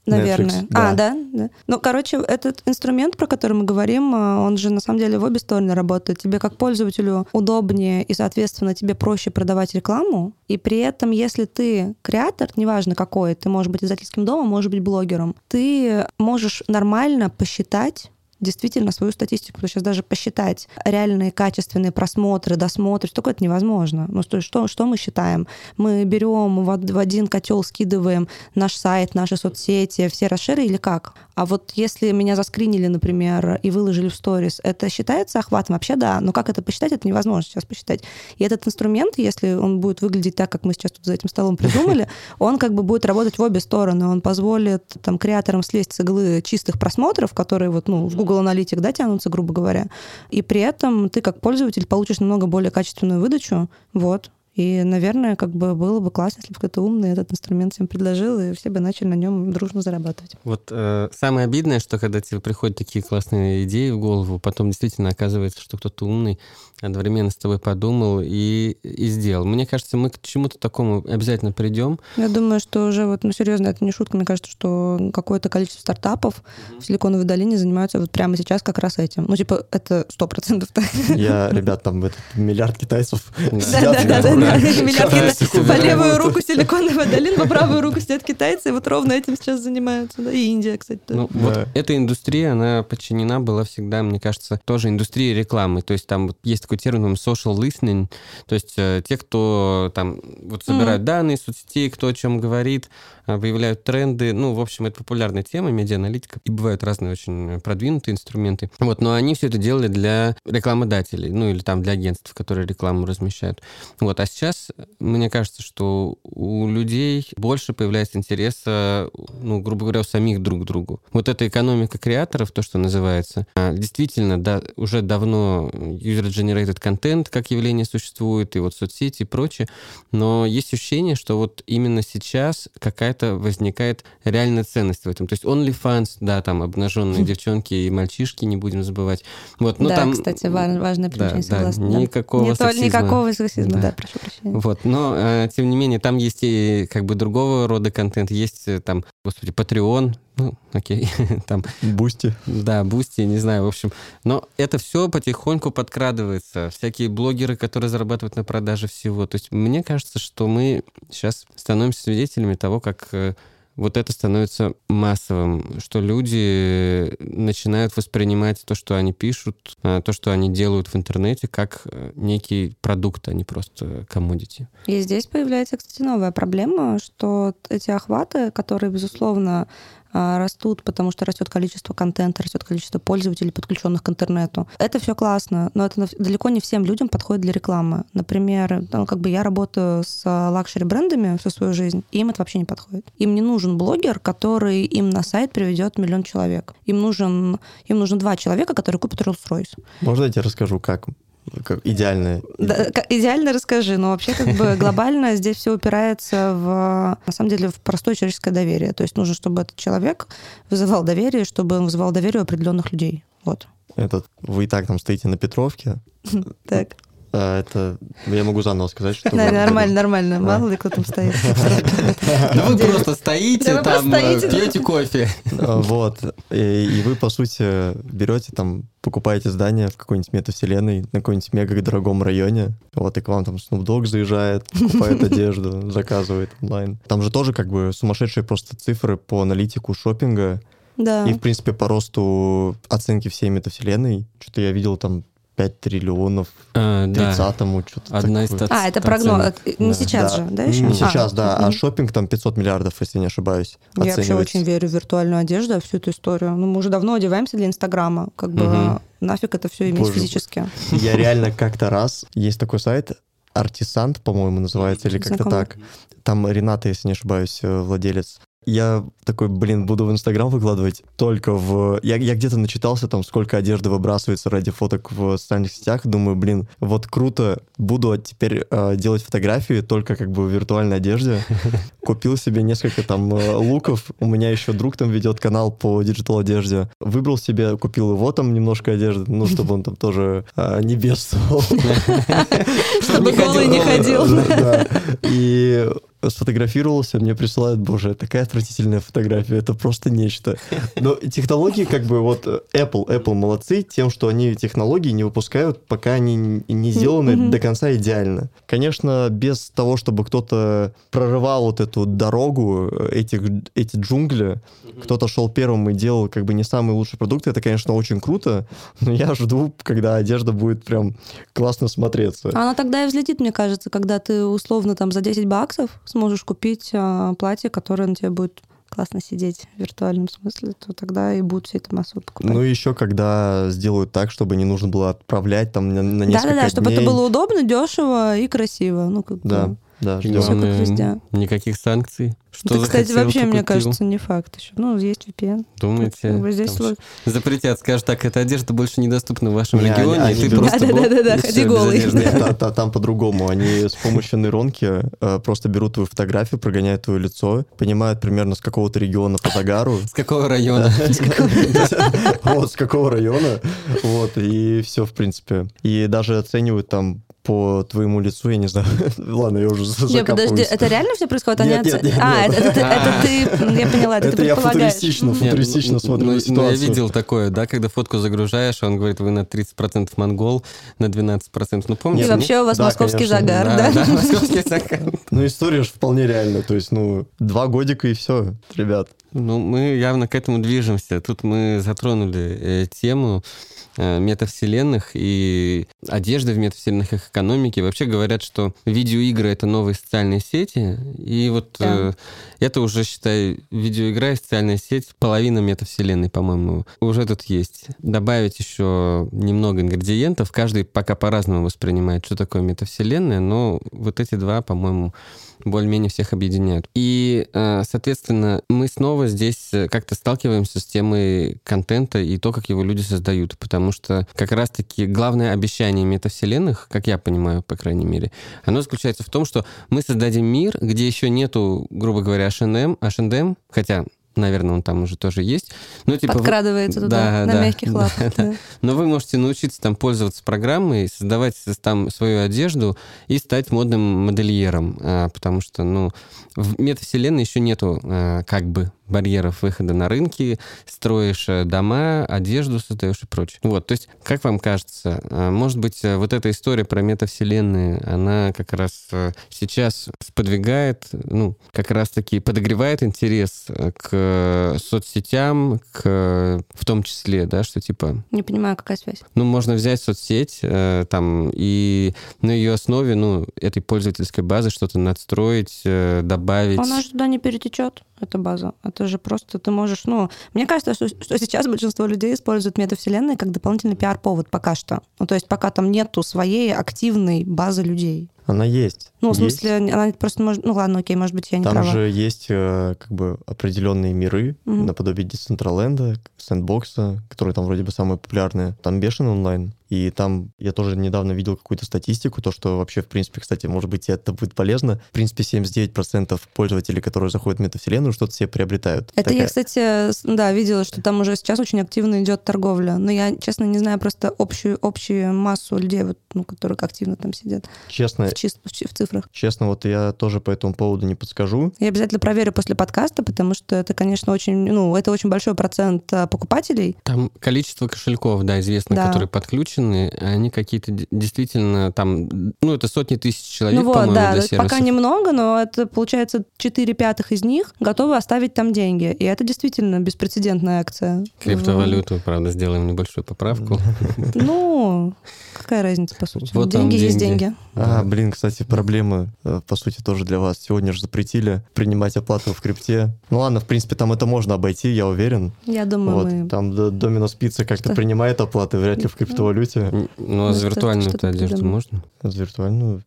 Наверное. Netflix, А, да. да, да. Ну, короче, этот инструмент, про который мы говорим, а, он же на самом деле в обе стороны работает. Тебе как пользователю удобнее и, соответственно, тебе проще продавать рекламу. И при этом, если ты креатор, неважно какой, ты можешь быть издательским домом, можешь быть блогером, ты можешь нормально посчитать действительно свою статистику, потому что сейчас даже посчитать реальные качественные просмотры, досмотры, только это невозможно. Ну, то есть что, что мы считаем? Мы берем в, в один котел, скидываем наш сайт, наши соцсети, все расширы или как? А вот если меня заскринили, например, и выложили в сторис, это считается охватом? Вообще да, но как это посчитать, это невозможно сейчас посчитать. И этот инструмент, если он будет выглядеть так, как мы сейчас тут за этим столом придумали, он как бы будет работать в обе стороны. Он позволит там креаторам слезть с иглы чистых просмотров, которые вот, ну, в Google Analytics, да, тянутся, грубо говоря. И при этом ты как пользователь получишь намного более качественную выдачу. Вот. И, наверное, как бы было бы классно, если бы кто-то умный этот инструмент всем предложил, и все бы начали на нем дружно зарабатывать. Вот э, самое обидное, что когда тебе приходят такие классные идеи в голову, потом действительно оказывается, что кто-то умный одновременно с тобой подумал и, и сделал. Мне кажется, мы к чему-то такому обязательно придем. Я думаю, что уже вот, ну, серьезно, это не шутка. Мне кажется, что какое-то количество стартапов в Силиконовой долине занимаются вот прямо сейчас как раз этим. Ну, типа, это сто процентов так. Я, ребят, там этот миллиард китайцев сидят, Миллиард стараются кита- По левую руку Силиконовая долина, по правую руку сидят китайцы, и вот ровно этим сейчас занимаются. да. И Индия, кстати. Ну, вот эта индустрия, она подчинена была всегда, мне кажется, тоже индустрии рекламы. То есть там вот есть такой термин social listening, то есть э, те, кто там вот собирают данные из соцсетей, кто о чем говорит, э, выявляют тренды. Ну, в общем, это популярная тема, медианалитика. И бывают разные очень продвинутые инструменты. Вот, но они все это делали для рекламодателей, ну, или там для агентств, которые рекламу размещают. Вот, а сейчас, мне кажется, что у людей больше появляется интереса, ну, грубо говоря, у самих друг к другу. Вот эта экономика креаторов, то, что называется, а, действительно, да, уже давно user-generated контент как явление существует, и вот соцсети и прочее, но есть ощущение, что вот именно сейчас какая-то возникает реальная ценность в этом. То есть OnlyFans, да, там обнаженные девчонки и мальчишки, не будем забывать. Вот, ну, да, там, кстати, ва- важное примечание, да, согласна. да. никакого Не то- сексизма. Никакого сексизма, Да. да, прошу прощения. Вот, но э, тем не менее там есть и как бы другого рода контент, есть э, там, господи, Patreon, ну, окей, там, Бусти. да, Бусти, не знаю, в общем, но это все потихоньку подкрадывается, всякие блогеры, которые зарабатывают на продаже всего, то есть мне кажется, что мы сейчас становимся свидетелями того, как э, вот это становится массовым, что люди начинают воспринимать то, что они пишут, э, то, что они делают в интернете, как э, некий продукт, а не просто commodity. И здесь появляется, кстати, новая проблема, что эти охваты, которые, безусловно, растут, потому что растет количество контента, растет количество пользователей, подключенных к интернету. Это все классно, но это далеко не всем людям подходит для рекламы. Например, ну, как бы я работаю с luxury брендами всю свою жизнь, и им это вообще не подходит. Им не нужен блогер, который им на сайт приведет миллион человек. Им нужен, им нужно два человека, которые купят Rolls-Royce. Можно я тебе расскажу, как? Как идеальное. Да, идеально расскажи, но вообще как бы глобально здесь все упирается в, на самом деле, в простое человеческое доверие. То есть нужно, чтобы этот человек вызывал доверие, чтобы он вызывал доверие у определенных людей. Вот. Этот, вы и так там стоите на Петровке. Так. А это я могу заново сказать, что... Да, нормально, нормально. Мало ли кто там стоит. Да вы просто стоите, там, пьете кофе. А, Вот. И, и вы, по сути, берете там, покупаете здание в какой-нибудь метавселенной на каком-нибудь мега дорогом районе. Вот, и к вам там Snoop Dogg заезжает, покупает одежду, заказывает онлайн. Там же тоже как бы сумасшедшие просто цифры по аналитику шопинга Да. и, в принципе, по росту оценки всей метавселенной. Что-то я видел там 5 триллионов А, да. 30-му, что-то Одна из такое. А, это прогноз. оценок. Не Да. сейчас Да. же, да, еще? Не сейчас, да. А шопинг там 500 миллиардов, если не ошибаюсь, Я вообще очень верю в виртуальную одежду, всю эту историю. Ну, мы уже давно одеваемся для Инстаграма. Как бы Мгм. нафиг это все иметь Боже физически. Я реально как-то раз... Есть такой сайт Артисант, по-моему, называется, или как-то так. Там Рената, если не ошибаюсь, э, владелец. Я такой, блин, буду в Инстаграм выкладывать только в... Я, я где-то начитался, там, сколько одежды выбрасывается ради фоток в социальных сетях. Думаю, блин, вот круто, буду теперь э, делать фотографии только как бы в виртуальной одежде. Купил себе несколько там э, луков. У меня еще друг там ведет канал по digital одежде. Выбрал себе, купил его там немножко одежды, ну, чтобы он там тоже э, не бедствовал. Чтобы голый не ходил. И сфотографировался, мне присылают, боже, такая отвратительная фотография, это просто нечто. Но технологии, как бы, вот Apple, Apple молодцы тем, что они технологии не выпускают, пока они не сделаны Мгм. до конца идеально. Конечно, без того, чтобы кто-то прорывал вот эту дорогу, этих, эти джунгли, кто-то шел первым и делал как бы не самый лучший продукт, это, конечно, очень круто, но я жду, когда одежда будет прям классно смотреться. Она тогда и взлетит, мне кажется, когда ты условно там за 10 баксов сможешь купить а, платье, которое на тебе будет классно сидеть в виртуальном смысле, то тогда и будут все это массово покупать. Ну и еще когда сделают так, чтобы не нужно было отправлять там на, на несколько Да-да-да, чтобы это было удобно, дешево и красиво. Ну, как бы. Да, ждем. Всё как везде. никаких санкций. Что это, кстати, захотел, вообще, мне кажется, не факт еще. Ну, есть VPN. Думаете, Как бы здесь там вот- запретят, скажут, так, эта одежда больше недоступна в вашем Не, регионе, они- и ты они берут- просто... Да-да-да-да, и ходи голый. Там по-другому. Они с помощью нейронки э, просто берут твою фотографию, прогоняют твое лицо, понимают примерно с какого-то региона по загару. С какого района? Вот, с какого района. Вот, и все, в принципе. И даже оценивают там по твоему лицу, я не знаю. Ладно, я уже Не, подожди, закапываюсь. это реально все происходит? Они Нет, нет, нет, а, нет. Это, ты, я поняла, это, Это ты я предполагаешь. футуристично. Нет, футуристично ну, смотрю ну, на ну, ситуацию. я видел такое, да, когда фотку загружаешь, он говорит, вы на 30% монгол, на 12%. Ну, И помните? Нет, ну, вообще у вас московский загар, да, московский загар. Ну, история же вполне реальна. То есть, ну, два годика и все, ребят. Ну, мы явно к этому движемся. Тут мы затронули э, тему метавселенных и одежды в метавселенных, их экономики. Вообще говорят, что видеоигры — это новые социальные сети. И вот э, это уже, считай, видеоигра и социальная сеть, половина метавселенной, по-моему, уже тут есть. Добавить еще немного ингредиентов. Каждый пока по-разному воспринимает, что такое метавселенная, но вот эти два, по-моему, более-менее всех объединяют. И, э, соответственно, мы снова здесь э, как-то сталкиваемся с темой контента и то, как его люди создают, потому что как раз-таки главное обещание метавселенных, как я понимаю, по крайней мере, оно заключается в том, что мы создадим мир, где еще нету, грубо говоря, H&M, H&M, хотя наверное, он там уже тоже есть. Но, типа, вы- Подкрадывается туда, Да, на да, мягких да, лапах. да. да. но вы можете научиться там пользоваться программой, создавать там свою одежду и стать модным модельером, а, потому что, ну, в метавселенной еще нету а, как бы барьеров выхода на рынки, строишь э, дома, одежду создаешь и прочее. Вот, то есть, как вам кажется, а, может быть, э, вот эта история про метавселенные, она как раз э, сейчас сподвигает, ну, как раз-таки подогревает интерес э, к соцсетям, к, в том числе, да, что типа Не понимаю, какая связь. ну, можно взять соцсеть э, там и на ее основе, ну, этой пользовательской базы что-то надстроить, э, добавить. Она же туда не перетечет, эта база. Это же просто ты можешь, ну, мне кажется, что, что сейчас большинство людей используют метавселенные как дополнительный пиар-повод пока что. Ну, то есть пока там нету своей активной базы людей. Она есть. Ну, в Есть. смысле, она просто может... Ну, ладно, окей, может быть, я не Там права. же есть э, как бы определенные миры, Мгм. наподобие Децентраленда, Сэндбокса, которые там вроде бы самые популярные. Там бешеный онлайн. И там я тоже недавно видел какую-то статистику, то, что вообще, в принципе, кстати, может быть, это будет полезно. В принципе, 79% пользователей, которые заходят в метавселенную, что-то себе приобретают. Это Такая- я, кстати, да, видела, что там уже сейчас очень активно идет торговля. Но я, честно, не знаю просто общую, общую массу людей, вот, ну, которые активно там сидят Честно, в, чис- в цифрах. честно, вот я тоже по этому поводу не подскажу. Я обязательно проверю после подкаста, потому что это, конечно, очень, ну, это очень большой процент а, покупателей. Там количество кошельков, да, известно, Да. которые подключены, они какие-то действительно там, ну, это сотни тысяч человек, ну вот, по-моему, да, для есть пока сервисов. немного, но это получается 4 пятых из них готовы оставить там деньги. И это действительно беспрецедентная акция. Криптовалюту, правда, сделаем небольшую поправку. Ну, какая разница, по сути. Вот деньги есть деньги. деньги. А, блин, кстати, проблемы, э, по сути, тоже для вас. Сегодня же запретили принимать оплату в крипте. Ну ладно, в принципе, там это можно обойти, я уверен. Я думаю, Вот, мы... там Д- Доминос Пицца как-то принимает оплаты, вряд ли в криптовалюте. Ну, а Ну, за что- виртуальную что-то одежду можно? За виртуальную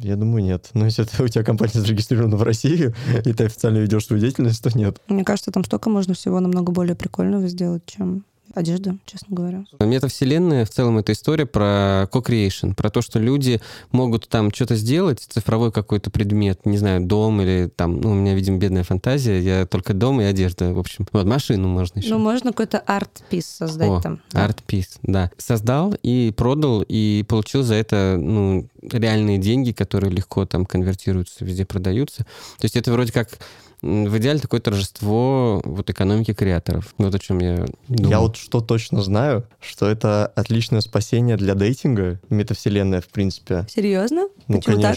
Я думаю, нет. Но если у тебя компания зарегистрирована в России, и ты официально ведешь свою деятельность, то нет. Мне кажется, там столько можно всего намного более прикольного сделать, чем одежда, честно говоря. Метавселенная в целом это история про co-creation, про то, что люди могут там что-то сделать, цифровой какой-то предмет, не знаю, дом или там, ну, у меня, видимо, бедная фантазия, я только дом и одежда, в общем. Вот, машину можно еще. Ну, можно какой-то арт-пис создать О, там. арт-пис, да. Создал и продал, и получил за это, ну, реальные деньги, которые легко там конвертируются, везде продаются. То есть это вроде как в идеале такое торжество вот экономики креаторов. Вот о чем я думаю. Я вот что точно знаю, что это отличное спасение для дейтинга, метавселенная, в принципе. Серьезно? Ну, Почему так?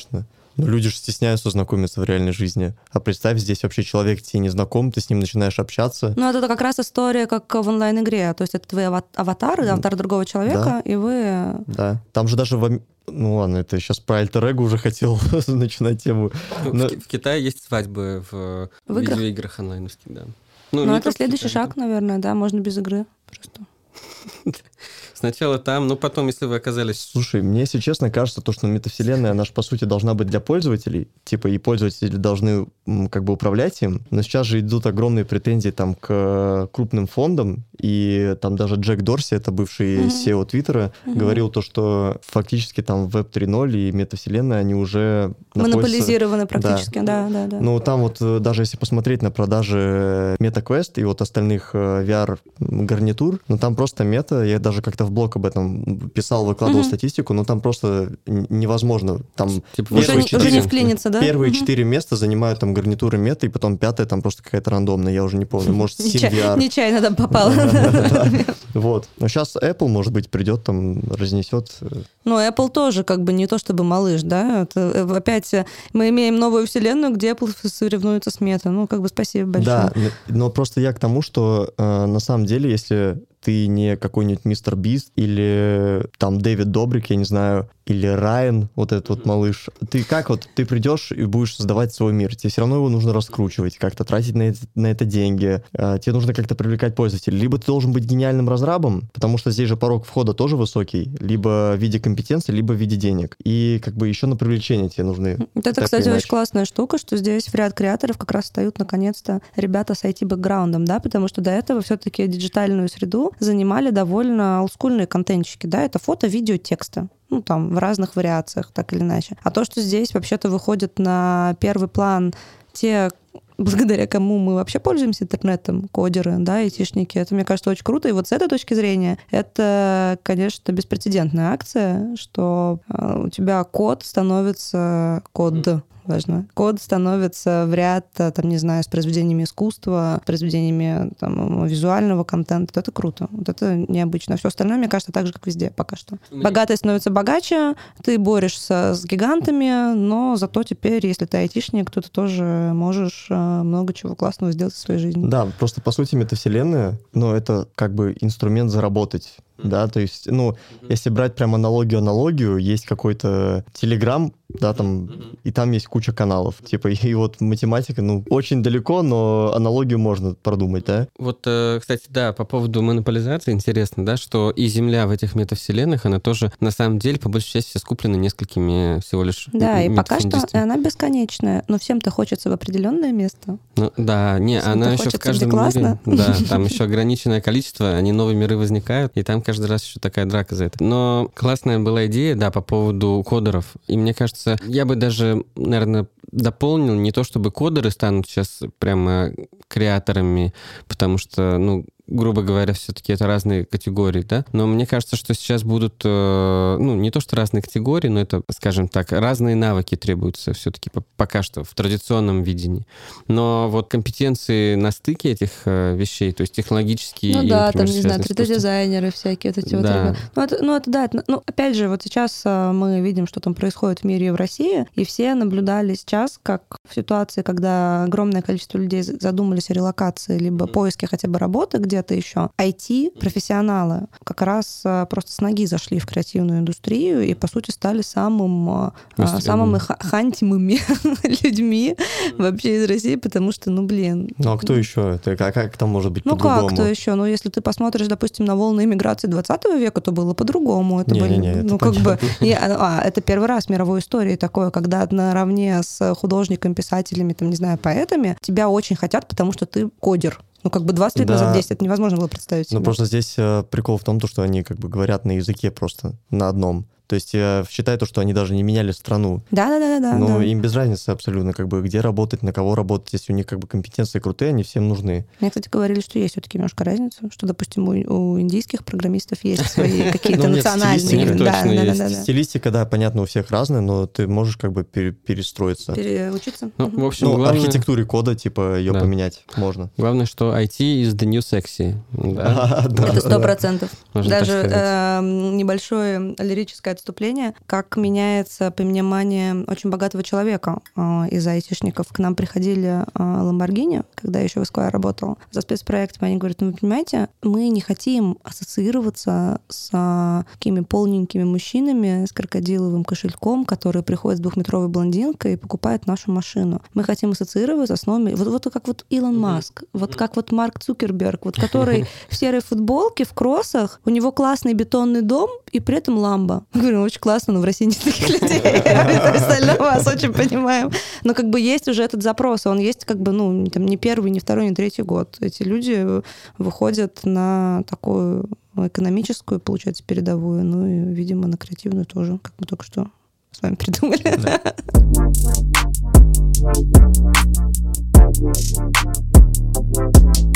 Конечно. Ну, люди же стесняются знакомиться в реальной жизни. А представь, здесь вообще человек тебе не знаком, ты с ним начинаешь общаться. Ну, это как раз история, как в онлайн-игре. То есть это твои ава- аватары, аватар другого человека, и вы... Да. Там же даже в... Ну ладно, это сейчас про альтер уже хотел начинать тему. Ну, Но- В, в Китае есть свадьбы в, В играх? видеоиграх онлайновских, да. Ну, не это следующий Китае, шаг, наверное, да, можно без игры. Просто. Сначала там, но потом, если вы оказались... Слушай, мне, если честно, кажется, то, что метавселенная, она же, по сути, должна быть для пользователей, типа, и пользователи должны как бы управлять им, но сейчас же идут огромные претензии там к э, крупным фондам, и там даже Джек Дорси, это бывший. SEO Твиттера, Мгм. говорил то, что фактически там Web 3.0 и метавселенная, они уже находятся- Монополизированы практически, да, да, да. Ну, там вот э, даже если посмотреть на продажи MetaQuest и вот остальных э, VR-гарнитур, ну, там просто мета, я даже как-то в блог об этом писал, выкладывал Мгм. статистику, но там просто невозможно. Там Типа, уже, первые не, уже не четыре- вклинится, да? первые Мгм. четыре места занимают там гарнитуры мета, и потом пятая там просто какая-то рандомная, я уже не помню, может, SimVR. Нечаянно там попало. Вот. Но сейчас Apple, может быть, придет там, разнесет. э, Ну, Apple тоже как бы не то чтобы малыш, да? Это, э, опять э, мы имеем новую вселенную, где Apple соревнуется с Мета. Ну, как бы спасибо большое. Да, но просто я к тому, что э, на самом деле, если ты не какой-нибудь мистер Бист или там Дэвид Добрик, я не знаю, или Райан, вот этот вот малыш, ты как вот, ты придешь и будешь создавать свой мир, тебе все равно его нужно раскручивать, как-то тратить на это, на это деньги, э, тебе нужно как-то привлекать пользователей. Либо ты должен быть гениальным разрабом, потому что здесь же порог входа тоже высокий, либо в виде компетенции, либо в виде денег. И как бы еще на привлечение тебе нужны. Вот это, кстати, очень классная штука, что здесь в ряд креаторов как раз встают наконец-то ребята с IT-бэкграундом, да, потому что до этого все-таки диджитальную среду занимали довольно олдскульные контентчики, да, это фото, видео, тексты. Ну, там, в разных вариациях, так или иначе. А то, что здесь вообще-то выходит на первый план те, благодаря кому мы вообще пользуемся интернетом, кодеры, да, айтишники, это, мне кажется, очень круто. И вот с этой точки зрения это, конечно, беспрецедентная акция, что э, у тебя код становится код важно. Код становится в ряд, э, там, не знаю, с произведениями искусства, произведениями там, визуального контента. Вот это круто. Вот это необычно. Все остальное, мне кажется, так же, как везде пока что. Мне- Богатые становятся богаче, ты борешься с гигантами, но зато теперь, если ты айтишник, то ты тоже можешь э, много чего классного сделать в своей жизни. Да, просто по сути метавселенная, ну, это как бы инструмент заработать. Да, то есть, ну, если брать прям аналогию-аналогию, есть какой-то Телеграм, да, там, и там есть куча каналов. Типа, и вот математика, ну, очень далеко, но аналогию можно продумать, да? Вот, э, кстати, да, по поводу монополизации интересно, да, что и Земля в этих метавселенных, она тоже на самом деле по большей части скуплена несколькими всего лишь Да, и пока что она бесконечная, но всем-то хочется в определенное место. Ну, да, не, Всем-то она еще в каждом мире... Да, там еще ограниченное количество, они новые миры возникают, и там каждый раз еще такая драка за это. Но классная была идея, да, по поводу кодеров. И мне кажется, я бы даже, наверное, дополнил не то, чтобы кодеры станут сейчас прямо креаторами, потому что, ну, грубо говоря, все-таки это разные категории, да. Но мне кажется, что сейчас будут, э, ну, не то что разные категории, но это, скажем так, разные навыки требуются все-таки пока что в традиционном видении. Но вот компетенции на стыке этих э, вещей, то есть технологические Ну и, да, например, там, не знаю, связанные с искусством. 3D-дизайнеры всякие, вот эти вот Да. ребята. Ну это, ну, это да, это- ну, опять же, вот сейчас а, мы видим, что там происходит в мире и в России, и все наблюдали сейчас, как в ситуации, когда огромное количество людей задумались о релокации, либо поиске хотя бы работы, где где-то еще. IT-профессионалы как раз э, просто с ноги зашли в креативную индустрию и, по сути, стали самым, э, самыми хантимыми людьми вообще из России, потому что, ну, блин. Ну, а кто еще? Это, как, как там может быть Ну, по-другому? как кто еще? Ну, если ты посмотришь, допустим, на волны иммиграции 20 века, то было по-другому. Это не, были, не, не, ну, как бы, а, это первый раз в мировой истории такое, когда наравне с художниками, писателями, там, не знаю, поэтами, тебя очень хотят, потому что ты кодер. Ну, как бы 20 лет да. назад, 10, это невозможно было представить Ну, просто здесь э, прикол в том, что они как бы говорят на языке просто на одном. То есть я считаю то, что они даже не меняли страну. Да, да, да, да. Но да. им без разницы абсолютно, как бы где работать, на кого работать, если у них как бы компетенции крутые, они всем нужны. Мне, кстати, говорили, что есть все-таки немножко разница, что, допустим, у, у индийских программистов есть свои какие-то ну, национальные. Да, Стилистика, да, понятно, у всех разная, но ты можешь как бы перестроиться. Переучиться. Ну, в общем, ну, архитектуре кода, типа, ее поменять можно. Главное, что IT is the new sexy. Это сто процентов. Даже эм, небольшое лирическое отступление, как меняется понимание очень богатого человека э, из айтишников. К нам приходили Lamborghini, когда я еще в Esquire работала, за спецпроектом. Они говорят, ну, вы понимаете, мы не хотим ассоциироваться с такими полненькими мужчинами с крокодиловым кошельком, которые приходят с двухметровой блондинкой и покупают нашу машину. Мы хотим ассоциироваться с новыми... Вот, вот как вот Илон Маск, вот как вот Марк Цукерберг, вот который в серой футболке, в кроссах, у него классный бетонный дом и при этом ламба. Говорю, очень классно, но в России нет таких людей. Остальное вас очень понимаем. Но как бы есть уже этот запрос, он есть как бы, ну, там, не первый, не второй, не третий год. Эти люди выходят на такую экономическую, получается, передовую, ну и, видимо, на креативную тоже, как мы только что с вами придумали.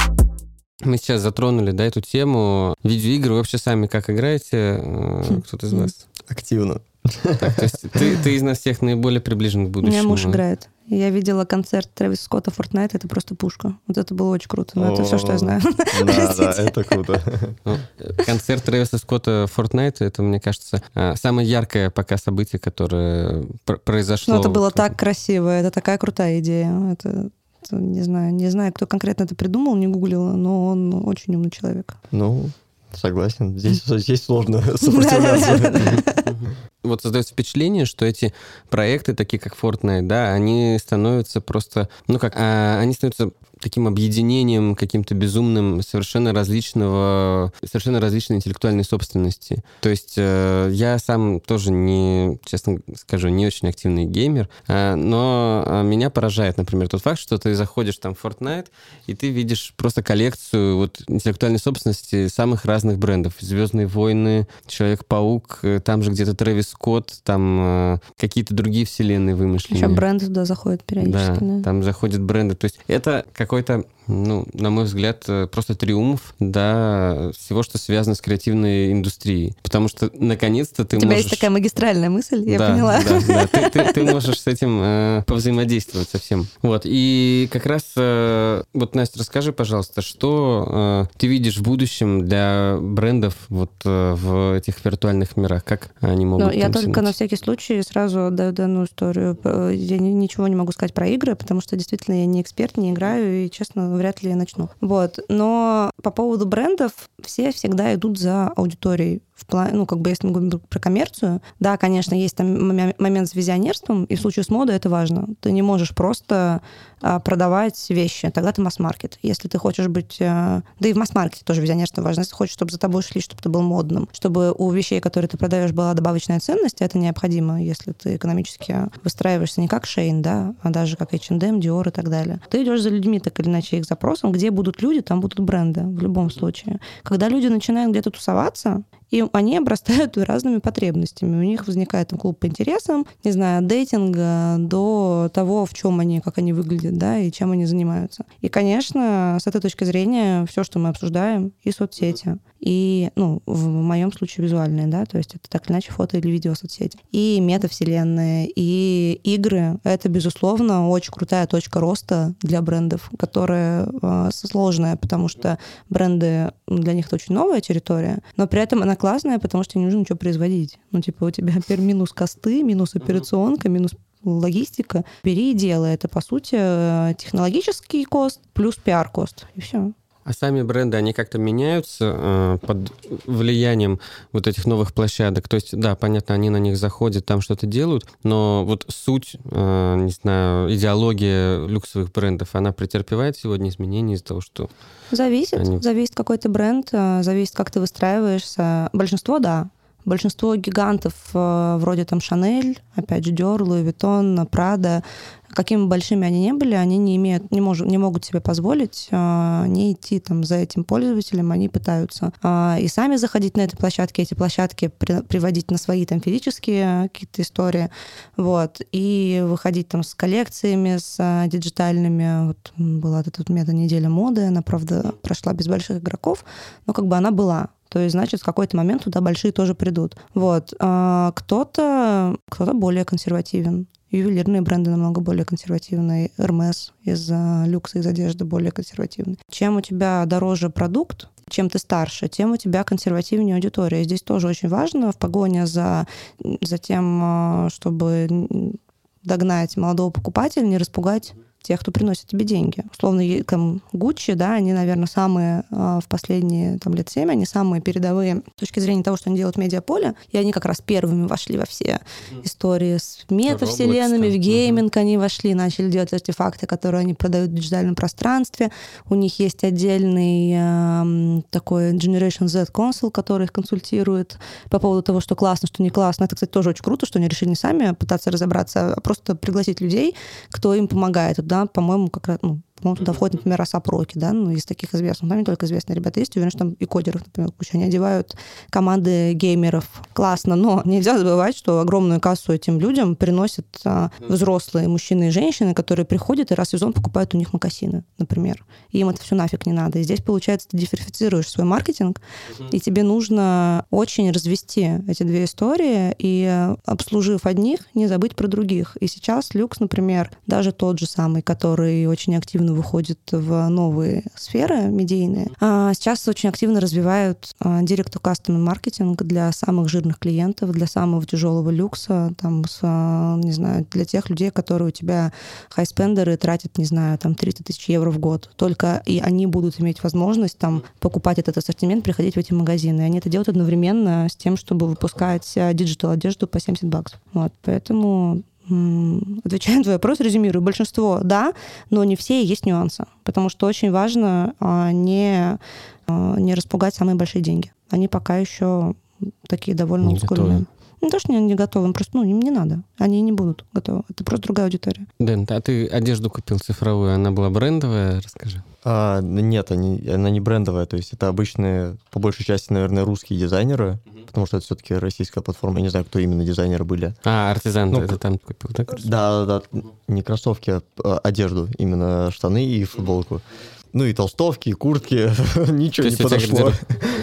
Мы сейчас затронули, да, эту тему. Видеоигры вообще сами как играете? Э, кто-то из вас? Активно. Так, то есть ты, ты из нас всех наиболее приближен к будущему. У меня муж играет. Я видела концерт Трэвиса Скотта Fortnite, это просто пушка. Вот это было очень круто. Но это все, что я знаю. Да, да, это круто. Ну, концерт Трэвиса Скотта Fortnite, это, мне кажется, а, самое яркое пока событие, которое произошло. Ну, это было так красиво, это такая крутая идея. Это не знаю, не знаю, кто конкретно это придумал, не гуглила, но он очень умный человек. Ну, согласен. Здесь, здесь сложно сопротивляться. Вот создается впечатление, что эти проекты, такие как Fortnite, да, они становятся просто, ну как, а, они становятся таким объединением каким-то безумным совершенно различного, совершенно различной интеллектуальной собственности. То есть э, я сам тоже не, честно скажу, не очень активный геймер, э, но э, меня поражает, например, тот факт, что ты заходишь там в Fortnite, и ты видишь просто коллекцию вот интеллектуальной собственности самых разных брендов. Звездные войны, Человек-паук, э, там же где-то Трэвис Скотт, там э, какие-то другие вселенные вымышленные. Еще бренды туда заходят периодически. Да, да, там заходят бренды. То есть это как какой-то ну, на мой взгляд, э, просто триумф, да, всего, что связано с креативной индустрией. Потому что, наконец-то, ты У тебя можешь... есть такая магистральная мысль, я да, поняла. Да, да, ты, ты, ты можешь с этим э, повзаимодействовать совсем. Вот, и как раз, э, вот, Настя, расскажи, пожалуйста, что э, ты видишь в будущем для брендов вот э, в этих виртуальных мирах? Как они могут Ну, я только на всякий случай сразу отдаю данную историю. Я ничего не могу сказать про игры, потому что действительно я не эксперт, не играю, и, честно, вряд ли начну. Вот. Но по поводу брендов все всегда идут за аудиторией в плане, ну, как бы, если мы говорим про коммерцию, да, конечно, есть там момент с визионерством, и в случае с модой это важно. Ты не можешь просто а, продавать вещи, тогда ты масс-маркет. Если ты хочешь быть... А, да и в масс-маркете тоже визионерство важно. Если хочешь, чтобы за тобой шли, чтобы ты был модным, чтобы у вещей, которые ты продаешь, была добавочная ценность, это необходимо, если ты экономически выстраиваешься не как Шейн, да, а даже как H&M, Dior и так далее. Ты идешь за людьми, так или иначе, их запросом, где будут люди, там будут бренды в любом случае. Когда люди начинают где-то тусоваться, и они обрастают разными потребностями. У них возникает клуб по интересам, не знаю, от дейтинга до того, в чем они, как они выглядят, да, и чем они занимаются. И, конечно, с этой точки зрения все, что мы обсуждаем, и соцсети, и, ну, в моем случае визуальные, да, то есть это так или иначе фото или видео соцсети, и метавселенные, и игры. Это, безусловно, очень крутая точка роста для брендов, которая э, сложная, потому что бренды, для них это очень новая территория, но при этом она классная, потому что не нужно ничего производить. Ну, типа, у тебя теперь минус косты, минус операционка, минус логистика. Бери и делай. Это, по сути, технологический кост плюс пиар-кост. И все. А сами бренды, они как-то меняются э, под влиянием вот этих новых площадок? То есть, да, понятно, они на них заходят, там что-то делают, но вот суть, э, не знаю, идеология люксовых брендов, она претерпевает сегодня изменения из-за того, что... Зависит. Они... Зависит, какой ты бренд, э, зависит, как ты выстраиваешься. Большинство, да. Большинство гигантов э, вроде там Шанель, опять же, Dior, Louis Vuitton, Prada, какими большими они не были, они не имеют, не, мож, не могут себе позволить э, не идти там за этим пользователем, они пытаются э, и сами заходить на эти площадки, эти площадки при, приводить на свои там физические какие-то истории, вот, и выходить там с коллекциями, с э, диджитальными, вот была эта вот мета-неделя моды, она, правда, прошла без больших игроков, но как бы она была, то есть, значит, в какой-то момент туда большие тоже придут. Вот. А кто-то кто более консервативен. Ювелирные бренды намного более консервативные. Hermes из люкса, из одежды более консервативный. Чем у тебя дороже продукт, чем ты старше, тем у тебя консервативнее аудитория. Здесь тоже очень важно в погоне за, за тем, а, чтобы догнать молодого покупателя, не распугать тех, кто приносит тебе деньги. Условно, там, Гуччи, да, они, наверное, самые а, в последние там, лет семь, они самые передовые с точки зрения того, что они делают в медиаполе, и они как раз первыми вошли во все истории с метавселенными, в гейминг они вошли, начали делать артефакты, которые они продают в диджитальном пространстве. У них есть отдельный э, такой Generation Z council, который их консультирует по поводу того, что классно, что не классно. Это, кстати, тоже очень круто, что они решили не сами пытаться разобраться, а просто пригласить людей, кто им помогает да, по-моему, как раз, ну, по-моему, туда входит, например, A$AP Rocky, да, ну, из таких известных. Там не только известные ребята есть, уверен, что там и кодеров, например, куча. Они одевают команды геймеров. Классно, но нельзя забывать, что огромную кассу этим людям приносят а, взрослые мужчины и женщины, которые приходят и раз в сезон покупают у них макасины, например. И им это все нафиг не надо. И здесь, получается, ты диверсифицируешь свой маркетинг, и тебе нужно очень развести эти две истории, и обслужив одних, не забыть про других. И сейчас люкс, например, даже тот же самый, который очень активно активно выходит в новые сферы медийные. А сейчас очень активно развивают direct кастомный маркетинг для самых жирных клиентов, для самого тяжелого люкса, там, с, а, не знаю, для тех людей, которые у тебя high spender ы тратят, не знаю, там 300 тысяч евро в год. Только и они будут иметь возможность там покупать этот ассортимент, приходить в эти магазины. И они это делают одновременно с тем, чтобы выпускать а, digital одежду по 70 баксов. Вот, поэтому отвечая на твой вопрос, резюмирую, большинство да, но не все, есть нюансы. Потому что очень важно а, не, а, не распугать самые большие деньги. Они пока еще такие довольно ускоренные. Не то, что они не готовы, просто ну, им не надо. Они не будут готовы. Это просто другая аудитория. Дэн, а ты одежду купил цифровую, она была брендовая? Расскажи. А, нет, они, она не брендовая. То есть это обычные, по большей части, наверное, русские дизайнеры, угу. потому что это все-таки российская платформа. Я не знаю, кто именно дизайнеры были. А, артизан ну, это там купил, да? Да, да, да. Не кроссовки, а, а одежду. Именно штаны и футболку. Ну и толстовки, и куртки, ничего не подошло.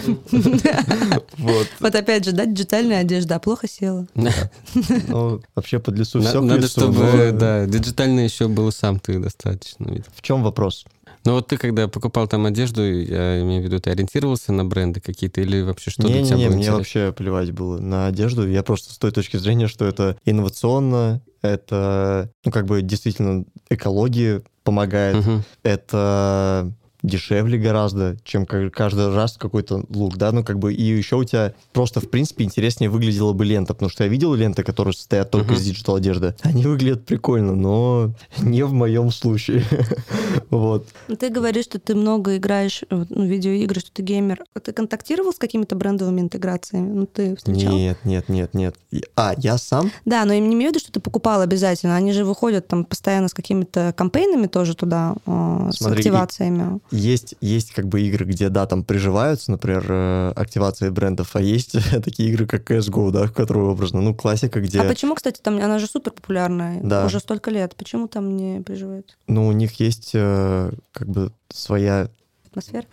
Вот опять же, да, диджитальная одежда, а плохо села. Ну, вообще под лесу все Надо, чтобы, да, диджитально еще был сам ты достаточно. В чем вопрос? Ну вот ты когда покупал там одежду, я имею в виду, ты ориентировался на бренды какие-то или вообще что не, для тебя не, было мне вообще плевать было на одежду. Я просто с той точки зрения, что это инновационно, это, ну, как бы действительно экологии помогает, угу. это дешевле гораздо, чем каждый раз какой-то лук, да, ну как бы и еще у тебя просто в принципе интереснее выглядела бы лента, потому что я видел ленты, которые состоят только uh-huh. из digital одежды, они выглядят прикольно, но не в моем случае, вот. Ну, ты говоришь, что ты много играешь ну, видеоигры, что ты геймер, ты контактировал с какими-то брендовыми интеграциями? Ну ты встречал? Нет, нет, нет, нет. А я сам? Да, но я не имею в виду, что ты покупал обязательно, они же выходят там постоянно с какими-то кампейнами тоже туда, э, с активациями есть, есть как бы игры, где, да, там приживаются, например, э, активации брендов, а есть такие игры, как CSGO, да, которые образно, ну, классика, где... А почему, кстати, там, она же супер популярная, да. уже столько лет, почему там не приживается? Ну, у них есть э, как бы своя атмосфера?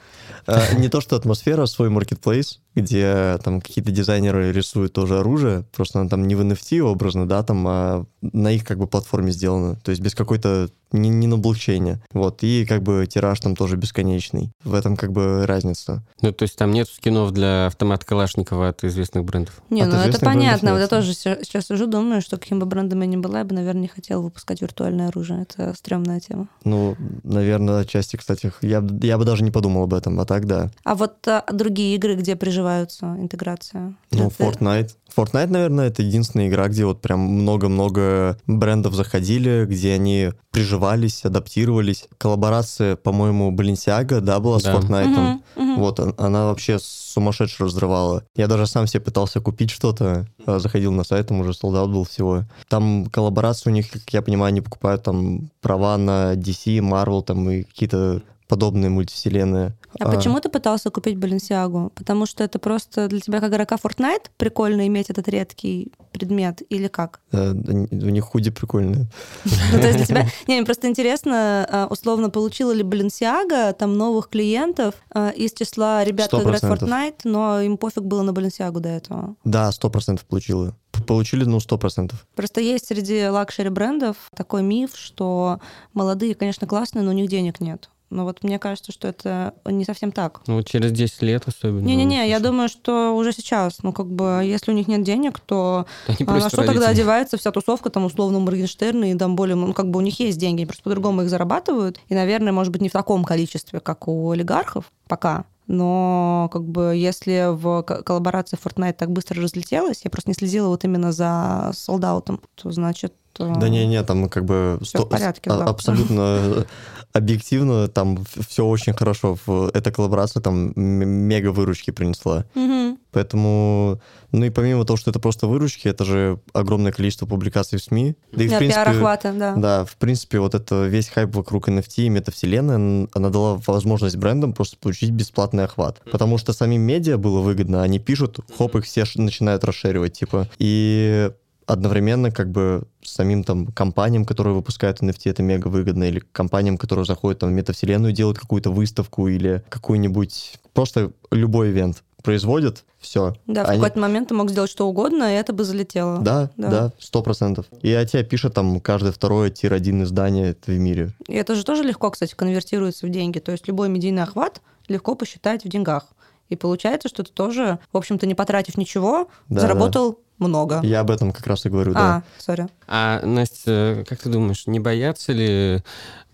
Э, не то, что атмосфера, а свой маркетплейс, где там какие-то дизайнеры рисуют тоже оружие, просто оно там не в NFT образно, да, там, а на их как бы платформе сделано, то есть без какой-то не, не на блокчейне. Вот, и как бы тираж там тоже бесконечный. В этом как бы разница. Ну, то есть там нет скинов для автомата Калашникова от известных брендов? Не, От ну это понятно. Вот я тоже се- сейчас уже думаю, что каким бы брендом я ни была, я бы, наверное, не хотела выпускать виртуальное оружие. Это стрёмная тема. Ну, наверное, отчасти, кстати, я, я бы даже не подумал об этом, а так да. А вот а, другие игры, где приживаются интеграция? Ну, Это- Fortnite. Fortnite, наверное, это единственная игра, где вот прям много-много брендов заходили, где они приживались, адаптировались. Коллаборация, по-моему, Balenciaga, да, была с Да. Fortnite. Мгм, мгм. Вот, он- она вообще сумасшедше разрывала. Я даже сам себе пытался купить что-то, а, заходил на сайт, там уже солдат был всего. Там коллаборации у них, как я понимаю, они покупают там права на DC, Marvel там и какие-то подобные мультивселенные. А почему ты пытался купить Баленсиагу? Потому что это просто для тебя, как игрока Fortnite, прикольно иметь этот редкий предмет или как? Э, они- У них худи прикольные. Ну, то есть для тебя... Не, мне просто интересно, а, условно, получила ли Баленсиага там новых клиентов а, из числа ребят, кто играет в. Fortnite, но им пофиг было на Баленсиагу до этого. Да, сто процентов получила. Получили, ну, сто процентов. Просто есть среди лакшери брендов такой миф, что молодые, конечно, классные, но у них денег нет. Но вот мне кажется, что это не совсем так. Ну, вот через 10 лет особенно. Не-не-не, я думаю, что уже сейчас, ну, как бы, если у них нет денег, то Они а на что тогда родителей. одевается вся тусовка, там, условно, Моргенштерна и там более, ну, как бы у них есть деньги, они просто по-другому их зарабатывают, и, наверное, может быть, не в таком количестве, как у олигархов пока, но как бы если в ко- коллаборации Fortnite так быстро разлетелась, я просто не следила вот именно за sold out'ом, то значит... э, Да не-не, там как бы Всё в порядке, а- да. абсолютно объективно, там все очень хорошо. В- Эта коллаборация там мега выручки принесла. мгм. Поэтому, ну и помимо того, что это просто выручки, это же огромное количество публикаций в СМИ. Да и в Да, принципе, пиар-охвата, да. да, в принципе, вот это весь хайп вокруг NFT и метавселенной, она дала возможность брендам просто получить бесплатный охват. Потому что самим медиа было выгодно, они пишут, хоп, их все начинают расширивать, типа. И одновременно как бы самим там компаниям, которые выпускают NFT, это мега выгодно, или компаниям, которые заходят там в метавселенную, делают какую-то выставку или какую-нибудь, просто любой ивент производят, все. Да, в какой-то момент ты мог сделать что угодно, и это бы залетело. Да, Да. да, сто процентов. И о тебе пишет там каждое второе тир-1 издание в мире. И это же тоже легко, кстати, конвертируется в деньги. То есть любой медийный охват легко посчитать в деньгах. И получается, что ты тоже, в общем-то, не потратив ничего, Да, заработал много. Я об этом как раз и говорю, да. А, сори. А, Настя, как ты думаешь, не боятся ли,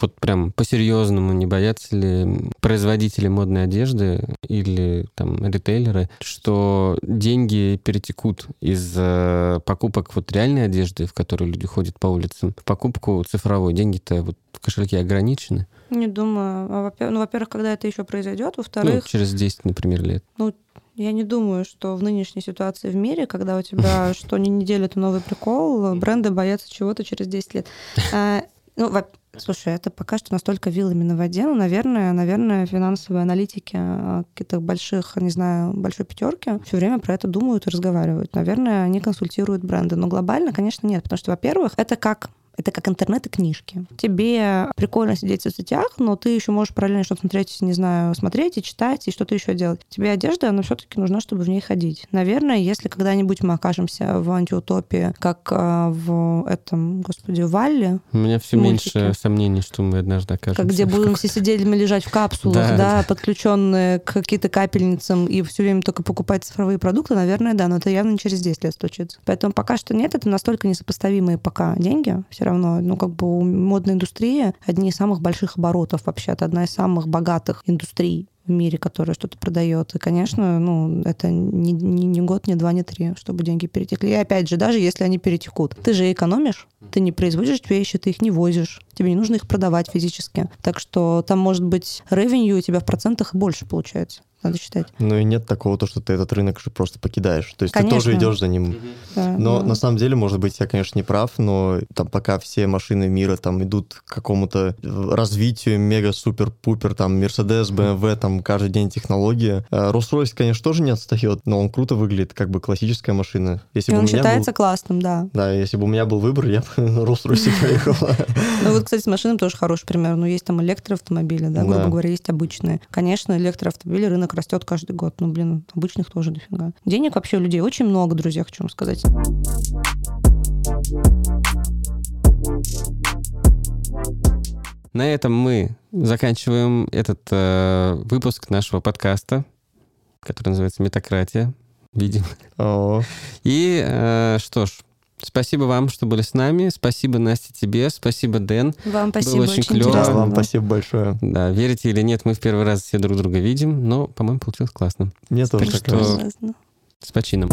вот прям по-серьезному, не боятся ли производители модной одежды или там ритейлеры, что деньги перетекут из э, покупок вот реальной одежды, в которой люди ходят по улицам, в покупку цифровой? Деньги-то вот в кошельке ограничены. Не думаю. А, Ну, во-первых, когда это еще произойдет, Ну, во-вторых, через 10, например, лет. Я не думаю, что в нынешней ситуации в мире, когда у тебя что ни неделю это новый прикол, бренды боятся чего-то через 10 лет. А, Ну, во- слушай, это пока что настолько вилами на воде. Ну, наверное, наверное, финансовые аналитики а, каких-то больших, не знаю, большой пятерки все время про это думают и разговаривают. Наверное, они консультируют бренды. Но глобально, конечно, нет. Потому что, во-первых, это как это как интернет и книжки. Тебе прикольно сидеть в соцсетях, но ты еще можешь параллельно что-то смотреть, не знаю, смотреть и читать, и что-то еще делать. Тебе одежда, она все-таки нужна, чтобы в ней ходить. Наверное, если когда-нибудь мы окажемся в антиутопии, как а, в этом, господи, Валле, У меня все меньше сомнений, что мы однажды окажемся. как где будем все сидеть мы лежать в капсулах, Да, да, подключенные к каким-то капельницам и все время только покупать цифровые продукты, наверное, да, но это явно не через 10 лет случится. Поэтому пока что нет, это настолько несопоставимые пока деньги все равно. Ну, как бы у модной индустрии одни из самых больших оборотов вообще, это одна из самых богатых индустрий в мире, которая что-то продает. И, конечно, ну, это не, не, не год, не два, не три, чтобы деньги перетекли. И опять же, даже если они перетекут, ты же экономишь, ты не производишь вещи, ты их не возишь, тебе не нужно их продавать физически. Так что там может быть ревенью у тебя в процентах больше получается. Надо считать. Ну и нет такого, то, что ты этот рынок же просто покидаешь. То есть Конечно. ты тоже идешь за ним. Да, Но да. на самом деле, может быть, я, конечно, не прав, но там пока все машины мира там идут к какому-то развитию мега-супер-пупер, там Mercedes, BMW, там каждый день технологии. А Rolls-Royce, конечно, тоже не отстает, но он круто выглядит, как бы классическая машина. Если И бы у он считается был... классным, да. Да, если бы у меня был выбор, я бы на Rolls-Royce поехал. Ну вот, кстати, с машинами тоже хороший пример. Ну, есть там электроавтомобили, да, грубо говоря, есть обычные. Конечно, электроавтомобили рынок так растет каждый год. Ну, блин, обычных тоже дофига. Денег вообще у людей очень много, друзья, хочу вам сказать. На этом мы заканчиваем этот э, выпуск нашего подкаста, который называется «Метакратия», видимо. О, И э, что ж, спасибо вам, что были с нами. Спасибо, Настя, тебе. Спасибо, Дэн. Вам спасибо, очень очень, да, интересно. вам было. спасибо большое. Да, верите или нет, мы в первый раз все друг друга видим, но, по-моему, получилось классно. Мне тоже Так. Классно. С почином.